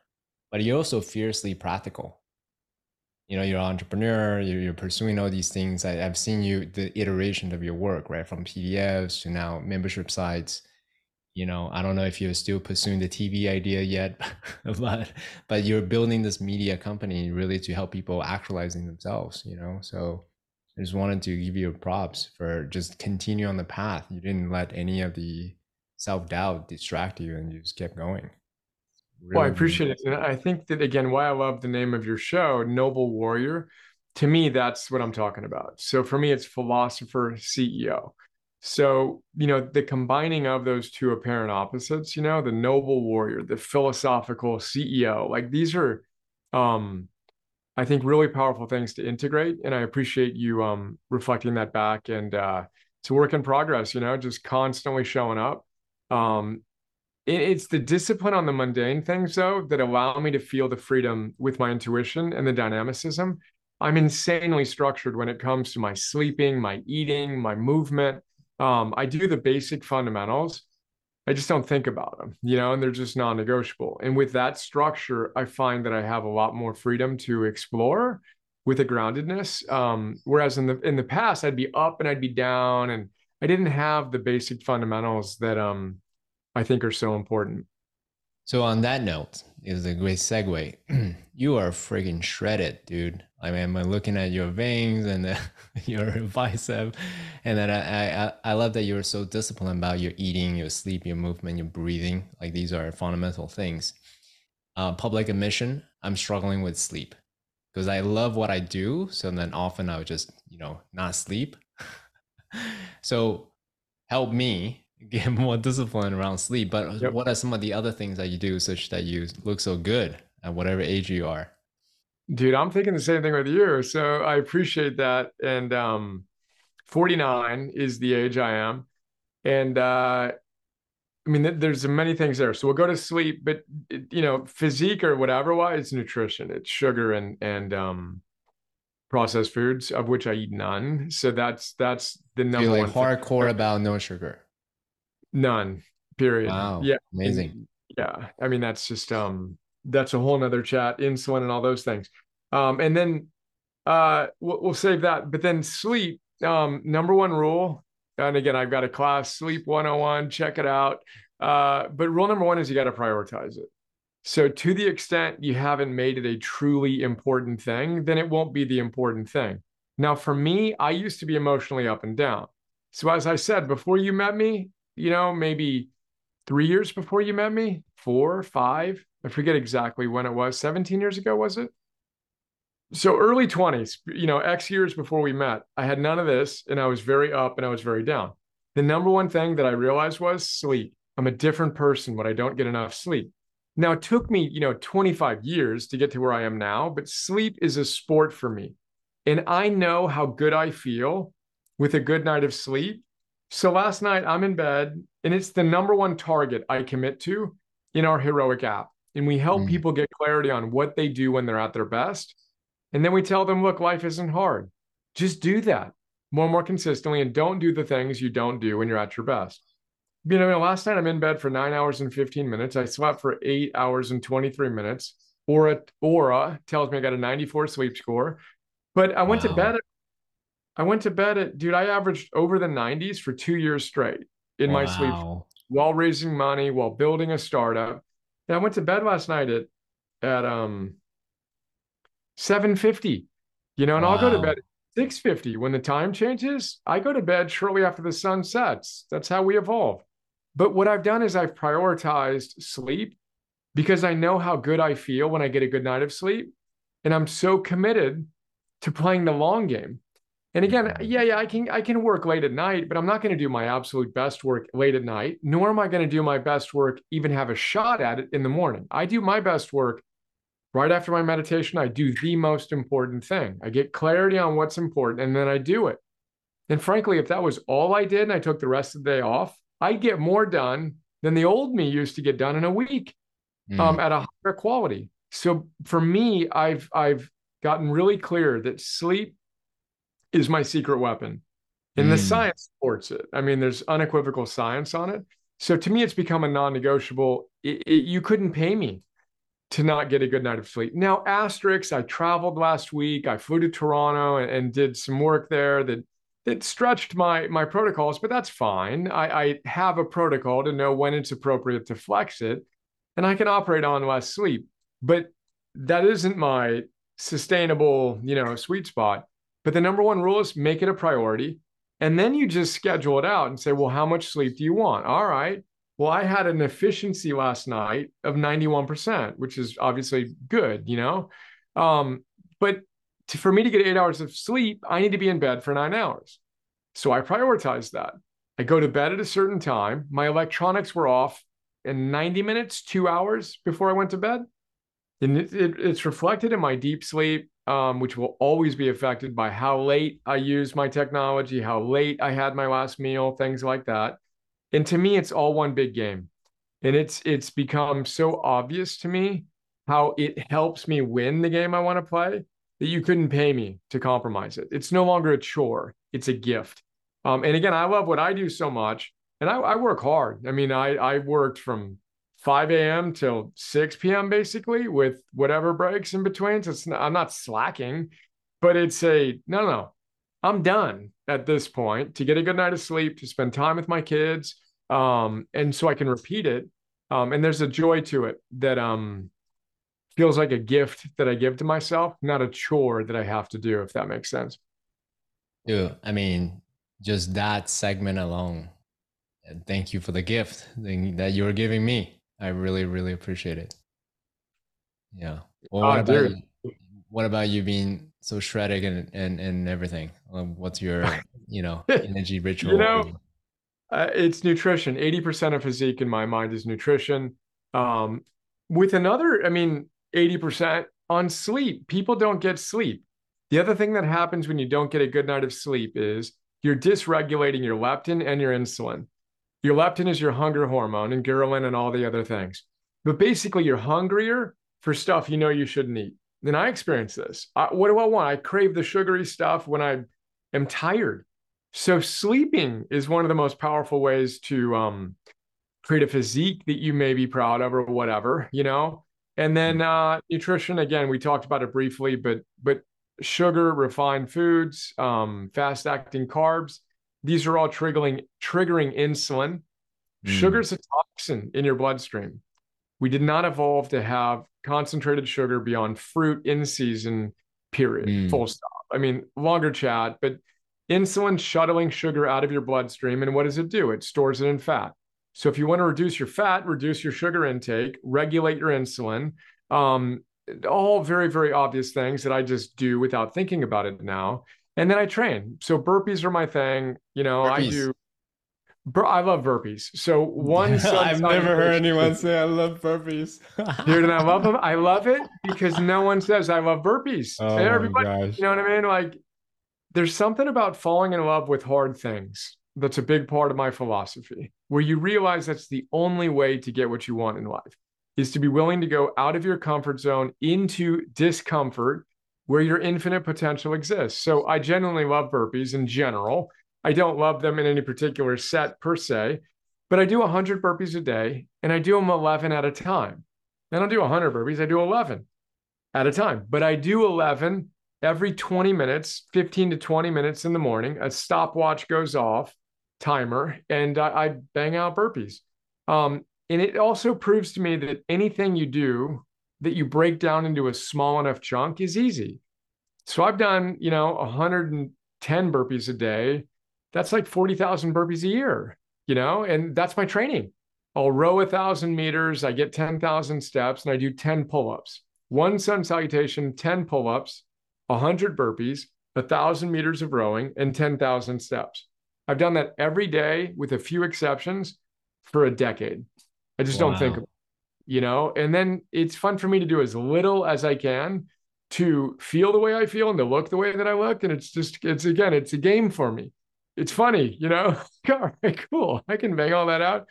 but you're also fiercely practical. You know you're an entrepreneur you're, you're pursuing all these things. I, i've seen you the iteration of your work right from pdfs to now membership sites you know i don't know if you're still pursuing the tv idea yet [LAUGHS] but but you're building this media company really to help people actualizing themselves you know? So i just wanted to give you props for just continue on the path. You didn't let any of the self-doubt distract you and you just kept going. Really well i appreciate it. And i think that again why i love the name of your show noble warrior to me that's what i'm talking about. So for me it's philosopher ceo so, you know, the combining of those two apparent opposites, you know, the noble warrior, the philosophical CEO, like these are um I think really powerful things to integrate and I appreciate you um reflecting that back and uh it's a work in progress, you know, just constantly showing up. Um it, it's the discipline on the mundane things though that allow me to feel the freedom with my intuition and the dynamicism. I'm insanely structured when it comes to my sleeping, my eating, my movement um, I do the basic fundamentals. I just don't think about them, you know, and they're just non negotiable. And with that structure, I find that I have a lot more freedom to explore with a groundedness. Um, whereas in the in the past, I'd be up and I'd be down, and I didn't have the basic fundamentals that um, I think are so important. So on that note, is a great segue. [CLEARS THROAT] you are freaking shredded, dude. I mean, I'm looking at your veins and uh, [LAUGHS] your bicep, and then I, I I love that you're so disciplined about your eating, your sleep, your movement, your breathing. Like these are fundamental things. Uh, public admission, I'm struggling with sleep because I love what I do. So then often I would just you know not sleep. [LAUGHS] so help me [LAUGHS] get more discipline around sleep. But yep. what are some of the other things that you do such that you look so good at whatever age you are? Dude, I'm thinking the same thing with you. So I appreciate that. And um 49 is the age I am. And uh I mean, there's many things there. So we'll go to sleep, but you know, physique or whatever wise, nutrition. It's sugar and and um processed foods, of which I eat none. So that's that's the number like one. Hardcore thing. about no sugar. None. Period. Wow. Yeah. Amazing. Yeah. I mean, that's just um that's a whole nother chat, insulin and all those things. Um, and then uh we'll, we'll save that. But then sleep, um, number one rule. And again, I've got a class, sleep 101, check it out. Uh, but rule number one is you got to prioritize it. So, to the extent you haven't made it a truly important thing, then it won't be the important thing. Now, for me, I used to be emotionally up and down. So, as I said, before you met me, you know, maybe three years before you met me, four, five, I forget exactly when it was. 17 years ago, was it? So early 20s, you know, X years before we met, I had none of this and I was very up and I was very down. The number one thing that I realized was sleep. I'm a different person when I don't get enough sleep. Now, it took me, you know, 25 years to get to where I am now, but sleep is a sport for me. And I know how good I feel with a good night of sleep. So last night I'm in bed and it's the number one target I commit to in our heroic app. And we help mm. people get clarity on what they do when they're at their best. And then we tell them, look, life isn't hard. Just do that more and more consistently and don't do the things you don't do when you're at your best. You know, last night I'm in bed for nine hours and 15 minutes. I slept for eight hours and 23 minutes. Oura, Oura tells me I got a 94 sleep score. But I went wow. to bed. At, I went to bed at, dude, I averaged over the 90s for two years straight in wow. my sleep while raising money, while building a startup. And I went to bed last night at, at, um, 750, you know, and wow. I'll go to bed at 650 when the time changes. I go to bed shortly after the sun sets. That's how we evolve. But what I've done is I've prioritized sleep because I know how good I feel when I get a good night of sleep. And I'm so committed to playing the long game. And again, yeah, yeah, I can I can work late at night, but I'm not going to do my absolute best work late at night, nor am I going to do my best work even have a shot at it in the morning. I do my best work right after my meditation. I do the most important thing. I get clarity on what's important and then I do it. And frankly, if that was all I did and I took the rest of the day off, I'd get more done than the old me used to get done in a week mm. um, at a higher quality. So for me, I've I've gotten really clear that sleep is my secret weapon. And mm. the science supports it. I mean, there's unequivocal science on it. So to me, it's become a non negotiable. you couldn't pay me to not get a good night of sleep. Now, asterisks, I traveled last week. I flew to Toronto and, and did some work there that that stretched my my protocols, but that's fine. I, I have a protocol to know when it's appropriate to flex it, and I can operate on less sleep. But that isn't my sustainable, you know, sweet spot. But the number one rule is make it a priority. And then you just schedule it out and say, well, how much sleep do you want? All right. Well, I had an efficiency last night of 91%, which is obviously good, you know? Um, but to, for me to get eight hours of sleep, I need to be in bed for nine hours. So I prioritize that. I go to bed at a certain time. My electronics were off in 90 minutes, two hours before I went to bed. And it, it, it's reflected in my deep sleep, um, which will always be affected by how late I use my technology, how late I had my last meal, things like that. And to me, it's all one big game. And it's it's become so obvious to me how it helps me win the game I want to play that you couldn't pay me to compromise it. It's no longer a chore; it's a gift. Um, and again, I love what I do so much, and I, I work hard. I mean, I I worked from 5 a.m. till 6 p.m. basically with whatever breaks in between. So it's not, I'm not slacking, but it's a no, no, I'm done at this point to get a good night of sleep, to spend time with my kids, um, and so I can repeat it. Um, and there's a joy to it that um feels like a gift that I give to myself, not a chore that I have to do, if that makes sense. Yeah, I mean, just that segment alone. And thank you for the gift that you're giving me. I really, really appreciate it. Yeah. Well, what, oh, about you, what about you being so shredded and, and, and everything? Um, what's your, [LAUGHS] you know, energy ritual? you know, uh, it's nutrition. 80% of physique in my mind is nutrition. Um, with another, I mean, 80% on sleep. People don't get sleep. The other thing that happens when you don't get a good night of sleep is you're dysregulating your leptin and your insulin. Your leptin is your hunger hormone and ghrelin and all the other things. But basically, you're hungrier for stuff you know you shouldn't eat. And I experience this. I, what do I want? I crave the sugary stuff when I am tired. So sleeping is one of the most powerful ways to um, create a physique that you may be proud of or whatever, you know. And then uh, nutrition. Again, we talked about it briefly, but but sugar, refined foods, um, fast acting carbs these are all triggering triggering insulin. Mm. Sugar's a toxin in your bloodstream. We did not evolve to have concentrated sugar beyond fruit in season, period. Mm. Full stop. I mean, longer chat, but insulin shuttling sugar out of your bloodstream. And what does it do? It stores it in fat. So if you want to reduce your fat, reduce your sugar intake, regulate your insulin. Um, all very, very obvious things that I just do without thinking about it now. And then I train. So burpees are my thing. You know, burpees. I do. I love burpees. So [LAUGHS] one, I've never heard anyone say I love burpees. [LAUGHS] Dude, and I love them. I love it because no one says I love burpees. Oh and everybody, you know what I mean? Like, there's something about falling in love with hard things that's a big part of my philosophy, where you realize that's the only way to get what you want in life is to be willing to go out of your comfort zone into discomfort where your infinite potential exists. So I genuinely love burpees in general. I don't love them in any particular set per se, but I do 100 burpees a day and I do them 11 at a time. I don't do 100 burpees, I do 11 at a time, but I do 11 every 20 minutes, 15 to 20 minutes in the morning. A stopwatch goes off, timer, and I, I bang out burpees. Um, and it also proves to me that anything you do that you break down into a small enough chunk is easy. So I've done, you know, 110 burpees a day. That's like 40,000 burpees a year, you know, and that's my training. I'll row a thousand meters, I get 10,000 steps, and I do 10 pull ups. One sun salutation, 10 pull ups, 100 burpees, 1,000 meters of rowing, and 10,000 steps. I've done that every day with a few exceptions for a decade. I just wow. don't think, you know, and then it's fun for me to do as little as I can to feel the way I feel and to look the way that I look. And it's just, it's again, it's a game for me. It's funny, you know, [LAUGHS] all right, cool. I can bang all that out.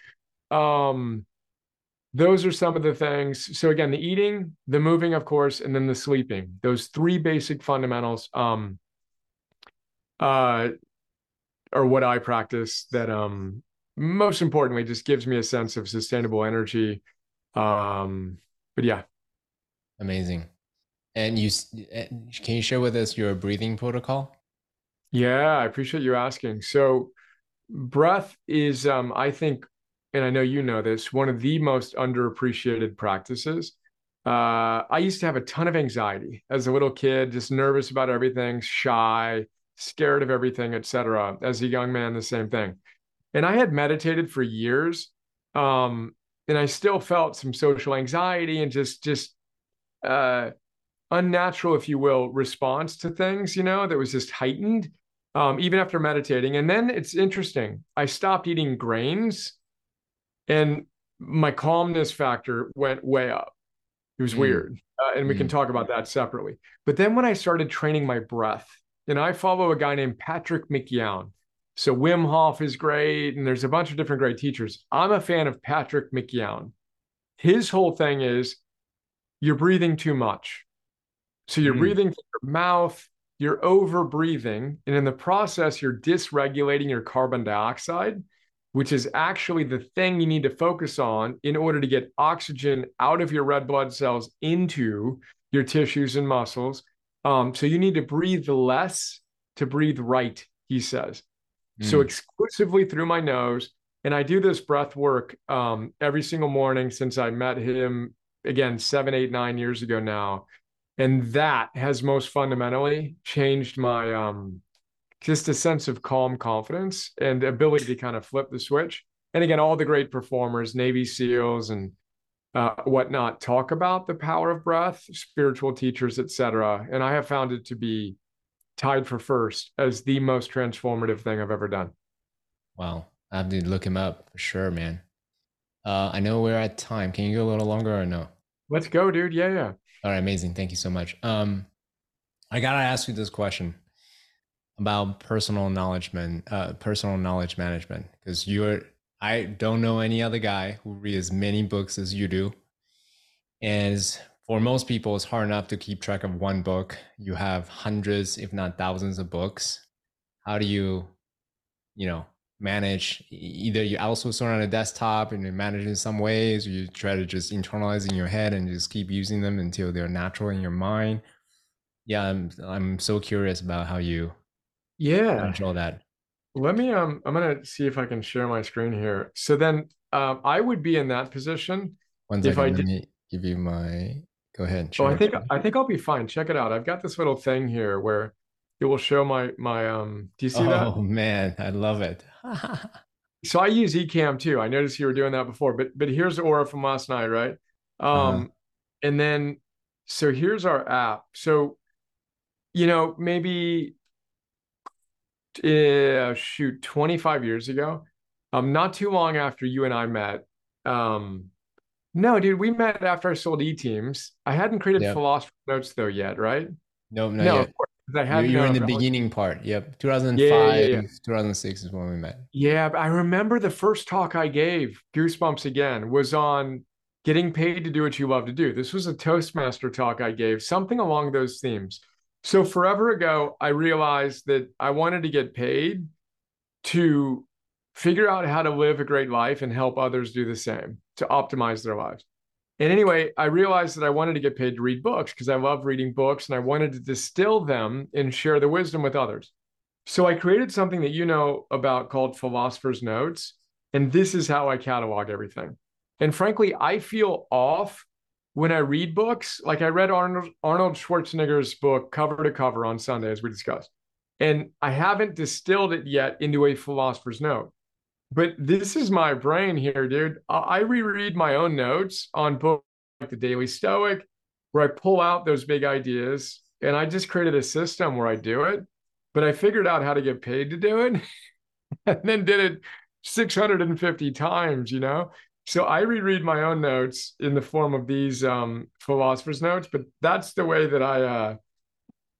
Um, those are some of the things. So again, the eating, the moving, of course, and then the sleeping. Those three basic fundamentals um, uh, what I practice. That um, most importantly, just gives me a sense of sustainable energy. Um, but yeah, amazing. And you eh, can you share with us your breathing protocol? Yeah, I appreciate you asking. So, breath is, um, I think, and I know you know this, one of the most underappreciated practices. Uh, I used to have a ton of anxiety as a little kid, just nervous about everything, shy, scared of everything, etc. As a young man, the same thing. And I had meditated for years, um, and I still felt some social anxiety and just just uh, unnatural, if you will, response to things. You know, that was just heightened. Um, even after meditating. And then it's interesting. I stopped eating grains and my calmness factor went way up. It was mm. weird. Uh, and we mm. can talk about that separately. But then when I started training my breath, and I follow a guy named Patrick McKeown. So Wim Hof is great, and there's a bunch of different great teachers. I'm a fan of Patrick McKeown. His whole thing is you're breathing too much. So you're mm. breathing through your mouth, you're over breathing, and in the process, you're dysregulating your carbon dioxide which is actually the thing you need to focus on in order to get oxygen out of your red blood cells into your tissues and muscles. Um, so you need to breathe less to breathe right, he says. Mm. So exclusively through my nose. And I do this breath work um, every single morning since I met him again seven, eight, nine years ago now. And that has most fundamentally changed my um, just a sense of calm confidence and ability to kind of flip the switch. And again, all the great performers, Navy SEALs and uh, whatnot, talk about the power of breath, spiritual teachers, etc. And I have found it to be tied for first as the most transformative thing I've ever done. Wow, I have to look him up for sure, man. Uh, I know we're at time. Can you go a little longer or no? Let's go, dude. Yeah, yeah. All right, amazing. Thank you so much. Um, I gotta ask you this question about personal knowledge man, uh, personal knowledge management because you're I don't know any other guy who reads as many books as you do. And for most people, it's hard enough to keep track of one book. You have hundreds, if not thousands, of books. How do you, you know, manage? Either you outsource on a desktop and you manage in some ways, or you try to just internalize in your head and just keep using them until they're natural in your mind. Yeah, I'm I'm so curious about how you yeah. control that. Let me um I'm gonna see if I can share my screen here. So then um I would be in that position One second, if I did give you my go ahead. Oh, I think I think I'll be fine. Check it out. I've got this little thing here where it will show my my um do you see oh, that? Oh man, I love it. [LAUGHS] so I use Ecamm too. I noticed you were doing that before, but but here's Oura from last night, right? Uh-huh. Um uh-huh. and then So here's our app. So, you know, maybe uh, shoot, 25 years ago, um, not too long after you and I met. Um, no, dude, we met after I sold E Teams. I hadn't created yep. philosophy notes though yet, right? Nope, no, yet. I had you, you were in the beginning part. Yep, 2005, yeah, yeah, yeah. 2006 is when we met. Yeah, I remember the first talk I gave, Goosebumps again, was on getting paid to do what you love to do. This was a Toastmaster talk I gave, something along those themes. So forever ago, I realized that I wanted to get paid to figure out how to live a great life and help others do the same to optimize their lives. And anyway, I realized that I wanted to get paid to read books because I love reading books and I wanted to distill them and share the wisdom with others. So I created something that you know about called Philosopher's Notes. And this is how I catalog everything. And frankly, I feel off when I read books. Like I read Arnold, Arnold Schwarzenegger's book cover to cover on Sunday, as we discussed. And I haven't distilled it yet into a philosopher's note. But this is my brain here, dude. I reread my own notes on books like The Daily Stoic, where I pull out those big ideas and I just created a system where I do it. But I figured out how to get paid to do it [LAUGHS] and then did it 650 times, you know? So I reread my own notes in the form of these um, philosopher's notes, but that's the way that I uh,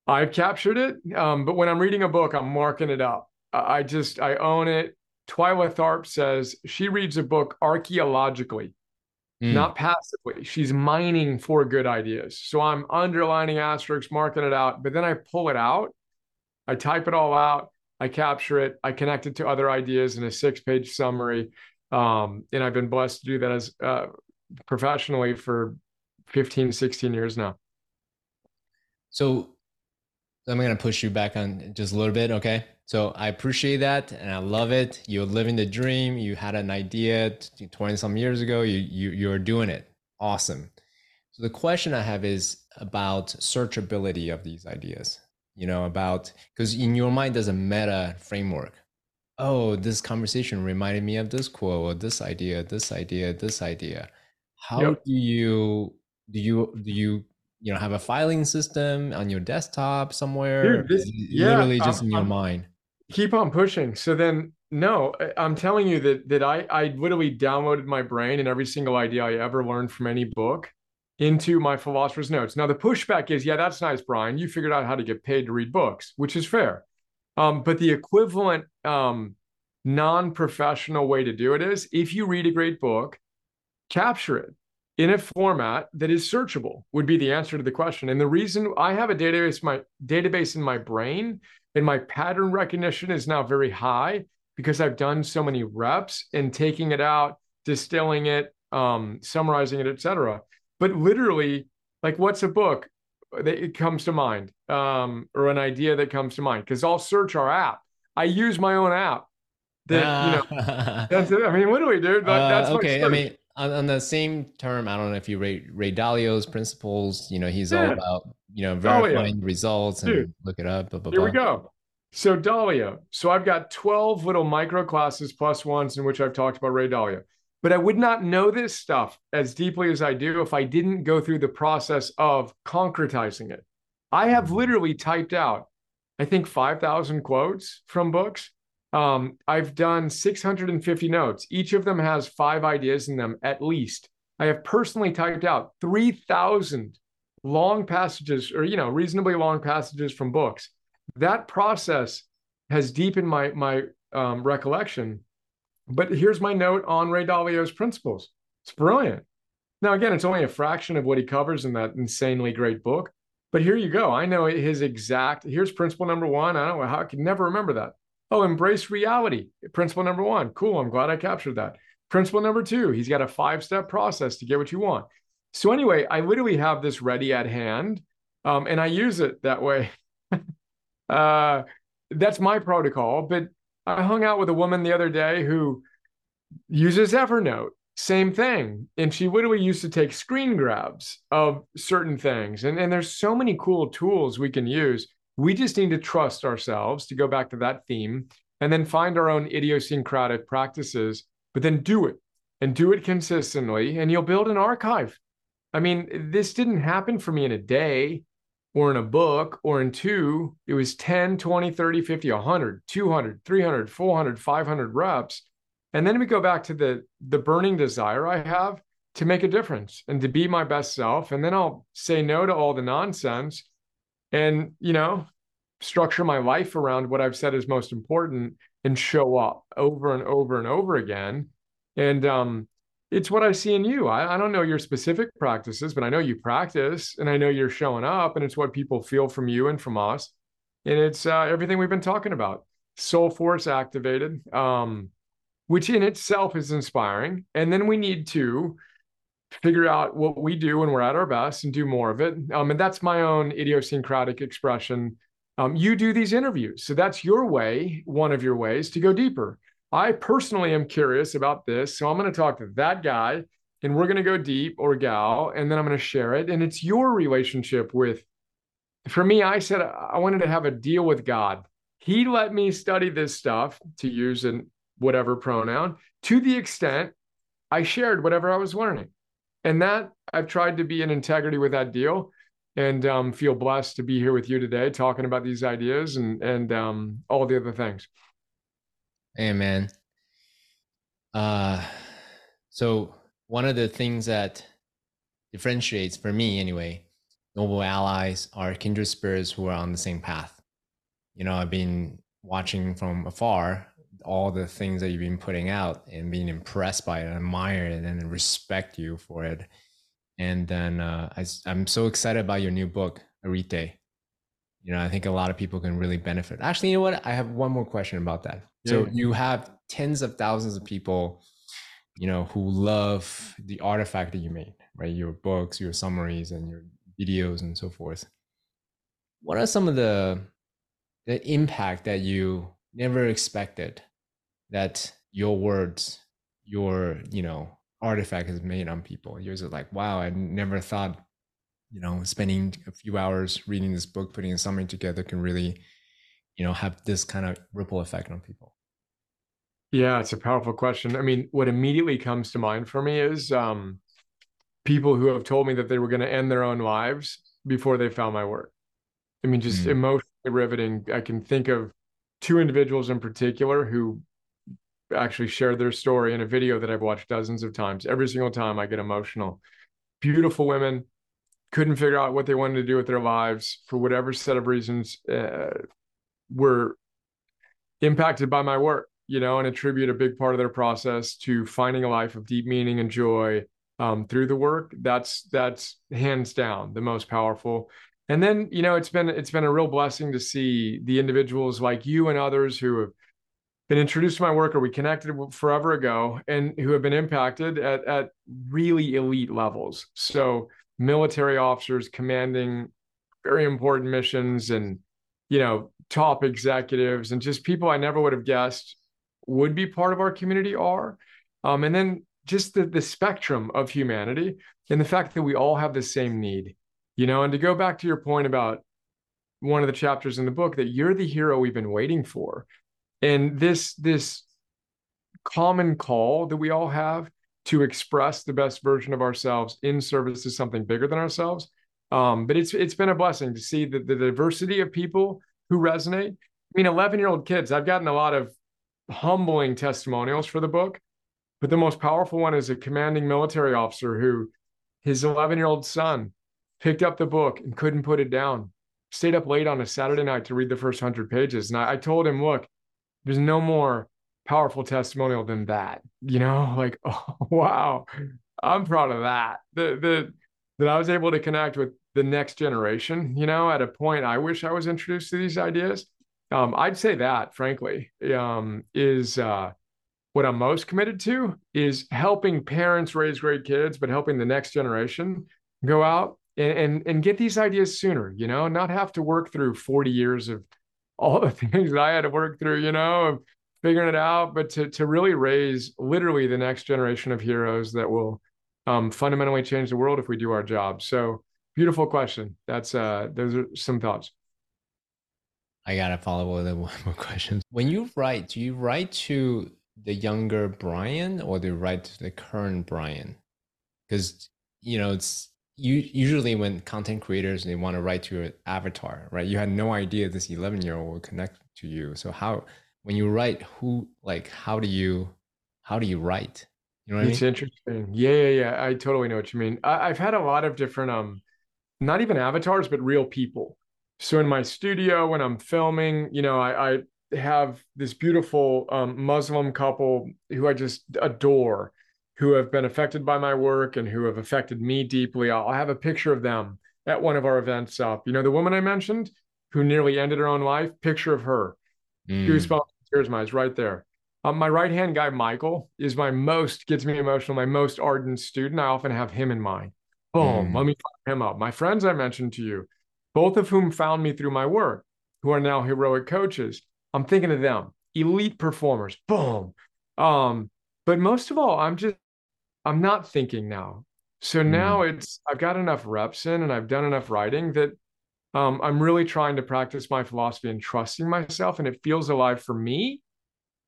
I've captured it. Um, but when I'm reading a book, I'm marking it up. I just I own it. Twyla Tharp says she reads a book archaeologically, mm. not passively. She's mining for good ideas. So I'm underlining asterisks, marking it out, but then I pull it out. I type it all out. I capture it. I connect it to other ideas in a six page summary. Um, and I've been blessed to do that as uh, professionally for 15, 16 years now. So I'm going to push you back on just a little bit. Okay. So I appreciate that and I love it. You're living the dream. You had an idea 20 some years ago. You, you, you're doing it. Awesome. So the question I have is about searchability of these ideas, you know, about because in your mind, there's a meta framework. Oh, this conversation reminded me of this quote, or this idea, this idea, this idea. How yep. do you do you do you you know have a filing system on your desktop somewhere? Dude, this, yeah, literally just in your mind keep on pushing. So then, no, I'm telling you that that I I literally downloaded my brain and every single idea I ever learned from any book into my philosopher's notes. Now the pushback is, yeah, that's nice, Brian. You figured out how to get paid to read books, which is fair. Um, but the equivalent um, non-professional way to do it is if you read a great book, capture it in a format that is searchable would be the answer to the question. And the reason I have a database, my database in my brain and my pattern recognition is now very high because I've done so many reps and taking it out, distilling it, um, summarizing it, etc. But literally, like, what's a book that it comes to mind, um, or an idea that comes to mind? Because I'll search our app. I use my own app. That uh, you know, [LAUGHS] that's it. I mean, literally, dude. That, uh, that's okay. I mean, on, on, the same term, I don't know if you Ray Ray Dalio's principles. You know, he's yeah. all about you know, verifying Dalio. results and Dude, look it up. Blah, blah, here blah. we go. So Dalio. So I've got 12 little micro classes plus ones in which I've talked about Ray Dalio. But I would not know this stuff as deeply as I do if I didn't go through the process of concretizing it. I have mm-hmm. literally typed out, I think, 5,000 quotes from books. Um, I've done 650 notes. Each of them has five ideas in them at least. I have personally typed out 3,000 long passages or you know reasonably long passages from books. That process has deepened my my um, recollection. But here's my note on ray dalio's principles. It's brilliant. Now again it's only a fraction of what he covers in that insanely great book but here you go. I know his exact here's principle number one. I don't know how i could never remember that oh embrace reality principle number one cool i'm glad i captured that principle number two he's got a five step process to get what you want so anyway, I literally have this ready at hand, um, and I use it that way. [LAUGHS] uh, that's my protocol. But I hung out with a woman the other day who uses Evernote. Same thing. And she literally used to take screen grabs of certain things. And, and there's so many cool tools we can use. We just need to trust ourselves to go back to that theme and then find our own idiosyncratic practices, but then do it and do it consistently. And you'll build an archive I mean, this didn't happen for me in a day or in a book or in two. It was 10, 20, 30, 50, 100, 200, 300, 400, 500 reps. And then we go back to the the burning desire I have to make a difference and to be my best self and then I'll say no to all the nonsense and, you know, structure my life around what I've said is most important and show up over and over and over again. And um, it's what I see in you. I, I, don't know your specific practices, but I know you practice and I know you're showing up, and it's what people feel from you and from us. And it's uh, everything we've been talking about soul force activated, um, which in itself is inspiring. And then we need to figure out what we do when we're at our best and do more of it. Um, and that's my own idiosyncratic expression um, you do these interviews. So that's your way, one of your ways to go deeper. I personally am curious about this. So I'm going to talk to that guy and we're going to go deep or gal, and then I'm going to share it. And it's your relationship with, for me, I said I wanted to have a deal with God. He let me study this stuff to use in whatever pronoun to the extent I shared whatever I was learning. And that I've tried to be in integrity with that deal and um, feel blessed to be here with you today talking about these ideas and and um, all the other things Amen. uh so one of the things that differentiates for me anyway noble allies are kindred spirits who are on the same path you know i've been watching from afar all the things that you've been putting out and being impressed by it admire it and respect you for it and then uh, I, I'm so excited about your new book, Arite. You know, I think a lot of people can really benefit. Actually, you know what? I have one more question about that. Yeah. So you have tens of thousands of people, you know, who love the artifact that you made, right? Your books, your summaries, and your videos, and so forth. What are some of the the impact that you never expected that your words, your you know artifact has made on people. You're just like, wow, I never thought, you know, spending a few hours reading this book, putting something together can really, you know, have this kind of ripple effect on people. Yeah, it's a powerful question. I mean, what immediately comes to mind for me is um, people who have told me that they were going to end their own lives before they found my work. I mean, just mm. emotionally riveting. I can think of two individuals in particular who actually shared their story in a video that I've watched dozens of times. Every single time I get emotional. Beautiful women couldn't figure out what they wanted to do with their lives for whatever set of reasons uh, were impacted by my work, you know, and attribute a big part of their process to finding a life of deep meaning and joy um, through the work. That's that's hands down the most powerful. And then, you know, it's been it's been a real blessing to see the individuals like you and others who have been introduced to my work or we connected forever ago and who have been impacted at, at really elite levels. So military officers commanding very important missions and, you know, top executives and just people I never would have guessed would be part of our community are. Um, and then just the, the spectrum of humanity and the fact that we all have the same need, you know, and to go back to your point about one of the chapters in the book that you're the hero we've been waiting for and this this common call that we all have to express the best version of ourselves in service to something bigger than ourselves um, but it's it's been a blessing to see the, the diversity of people who resonate. I mean 11 year old kids i've gotten a lot of humbling testimonials for the book but the most powerful one is a commanding military officer who his 11 year old son picked up the book and couldn't put it down stayed up late on a saturday night to read the first 100 pages. And I, I told him look there's no more powerful testimonial than that. You know, [LAUGHS] like, oh wow, I'm proud of that. The the that I was able to connect with the next generation, you know, at a point I wish I was introduced to these ideas. Um, I'd say that, frankly, um, is uh, what I'm most committed to is helping parents raise great kids, but helping the next generation go out and, and, and get these ideas sooner, you know, not have to work through 40 years of all the [LAUGHS] things that I had to work through, you know, figuring it out, but to to really raise literally the next generation of heroes that will um, fundamentally change the world if we do our job. So beautiful question. That's uh those are some thoughts. I gotta follow with one [LAUGHS] more question. When you write, do you write to the younger Brian or do you write to the current Brian? Because you know it's you usually when content creators they want to write to your avatar, right? You had no idea this 11 year old would connect to you. So how when you write, who like how do you how do you write? You know it's I mean? interesting. Yeah, yeah, yeah. I totally know what you mean. I, I've had a lot of different um not even avatars, but real people. So in my studio when I'm filming, you know, I, I have this beautiful um, Muslim couple who I just adore who have been affected by my work and who have affected me deeply. I'll have a picture of them at one of our events up. You know, the woman I mentioned who nearly ended her own life, picture of her. Mm. Goosebumps, tears my eyes right there. Um, my right hand guy, Michael, is my most, gets me emotional, my most ardent student. I often have him in mind. Boom, mm. let me fire him up. My friends I mentioned to you, both of whom found me through my work, who are now heroic coaches. I'm thinking of them, elite performers. Boom. Um, but most of all, I'm just I'm not thinking now. So mm. now it's I've got enough reps in and I've done enough writing that um, I'm really trying to practice my philosophy and trusting myself, and it feels alive for me.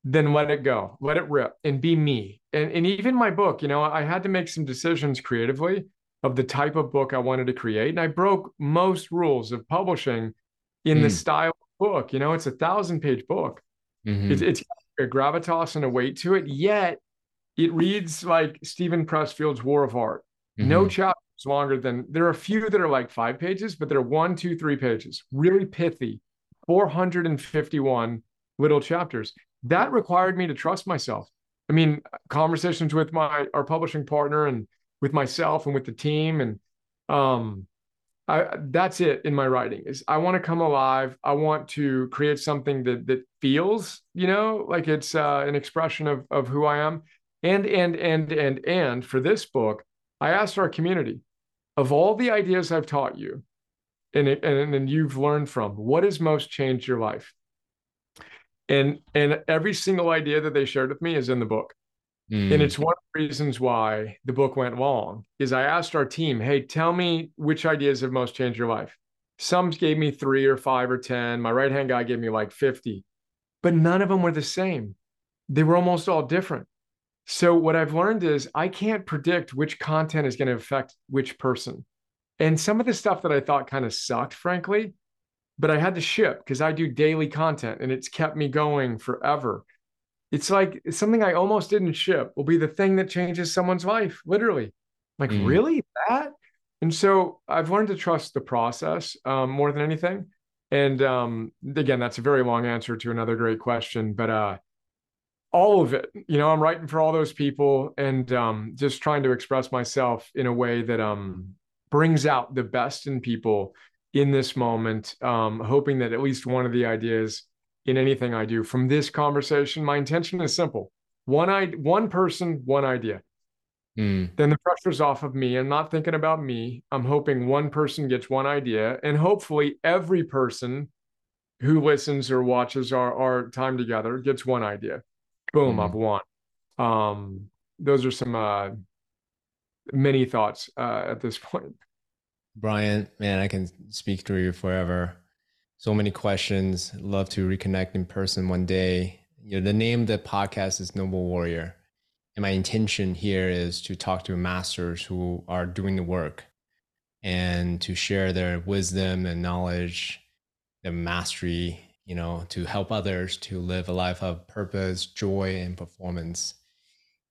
Then let it go, let it rip, and be me. And and even my book, you know, I had to make some decisions creatively of the type of book I wanted to create, and I broke most rules of publishing in mm. the style book. You know, it's a thousand page book. Mm-hmm. It's, it's a gravitas and a weight to it. Yet it reads like Steven Pressfield's War of Art. Mm-hmm. No chapters longer than there are a few that are like five pages, but they're one, two, three pages, really pithy, 451 little chapters. That required me to trust myself. I mean, conversations with my our publishing partner and with myself and with the team and um I, that's it in my writing is I want to come alive. I want to create something that that feels, you know, like it's uh, an expression of of who I am. And, and, and, and, and for this book, I asked our community of all the ideas I've taught you and, and, and you've learned from, what has most changed your life? And, and every single idea that they shared with me is in the book. Mm. And it's one of the reasons why the book went long is I asked our team, hey, tell me which ideas have most changed your life. Some gave me three or five or 10. My right hand guy gave me like 50, but none of them were the same. They were almost all different. So what I've learned is I can't predict which content is going to affect which person. And some of the stuff that I thought kind of sucked, frankly, but I had to ship because I do daily content and it's kept me going forever. It's like something I almost didn't ship will be the thing that changes someone's life, literally. Like, mm. really? That? And so I've learned to trust the process um, more than anything. And um, again, that's a very long answer to another great question. But uh, all of it. You know i'm writing for all those people and um, just trying to express myself in a way that um, brings out the best in people in this moment um, hoping that at least one of the ideas in anything i do from this conversation my intention is simple. One i one person one idea. Mm. then the pressure's off of me. I'm not thinking about me. I'm hoping one person gets one idea and hopefully every person who listens or watches our, our time together gets one idea boom, mm-hmm. I've won. Um, those are some uh, many thoughts uh, at this [LAUGHS] point. Brian, man, I can speak to you forever. So many questions. Love to reconnect in person one day. You know, the name of the podcast is Noble Warrior. And my intention here is to talk to masters who are doing the work and to share their wisdom and knowledge, their mastery you know, to help others to live a life of purpose, joy, and performance.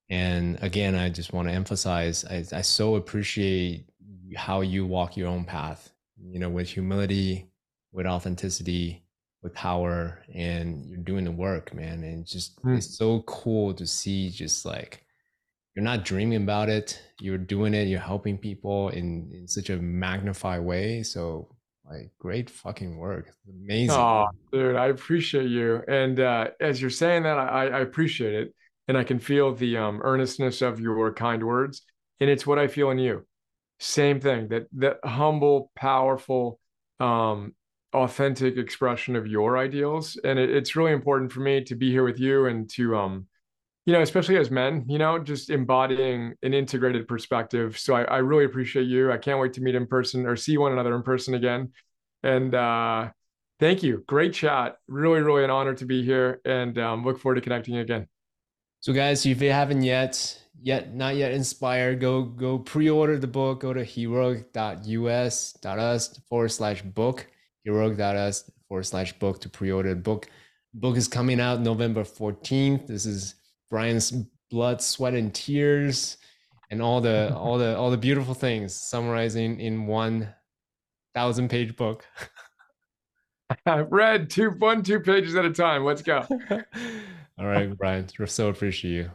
And again, I just want to emphasize, I, I so appreciate how you walk your own path, you know, with humility, with authenticity, with power, and you're doing the work, man. And just, mm. it's so cool to see just like, you're not dreaming about it, you're doing it, you're helping people in, in such a magnified way. So like great fucking work. amazing. Oh, dude, I appreciate you. And uh, as you're saying that, I, I appreciate it. And I can feel the um, earnestness of your kind words. And it's what I feel in you. Same thing, that that humble, powerful, um, authentic expression of your ideals. And it, it's really important for me to be here with you and to um, you know, especially as men, you know, just embodying an integrated perspective. So I, I really appreciate you. I can't wait to meet in person or see one another in person again. And uh, thank you. Great chat. Really, really an honor to be here and um, look forward to connecting again. So, guys, if you haven't yet, yet not yet inspired, go go pre-order the book. Go to heroic.us.us forward slash book. Heroic.us forward slash book to pre-order the book. Book is coming out November 14th. This is Brian's blood, sweat, and tears, and all the [LAUGHS] all the all the beautiful things summarizing in one thousand page book. [LAUGHS] I've read two one two pages at a time. Let's go. [LAUGHS] all right, Brian. So appreciate you.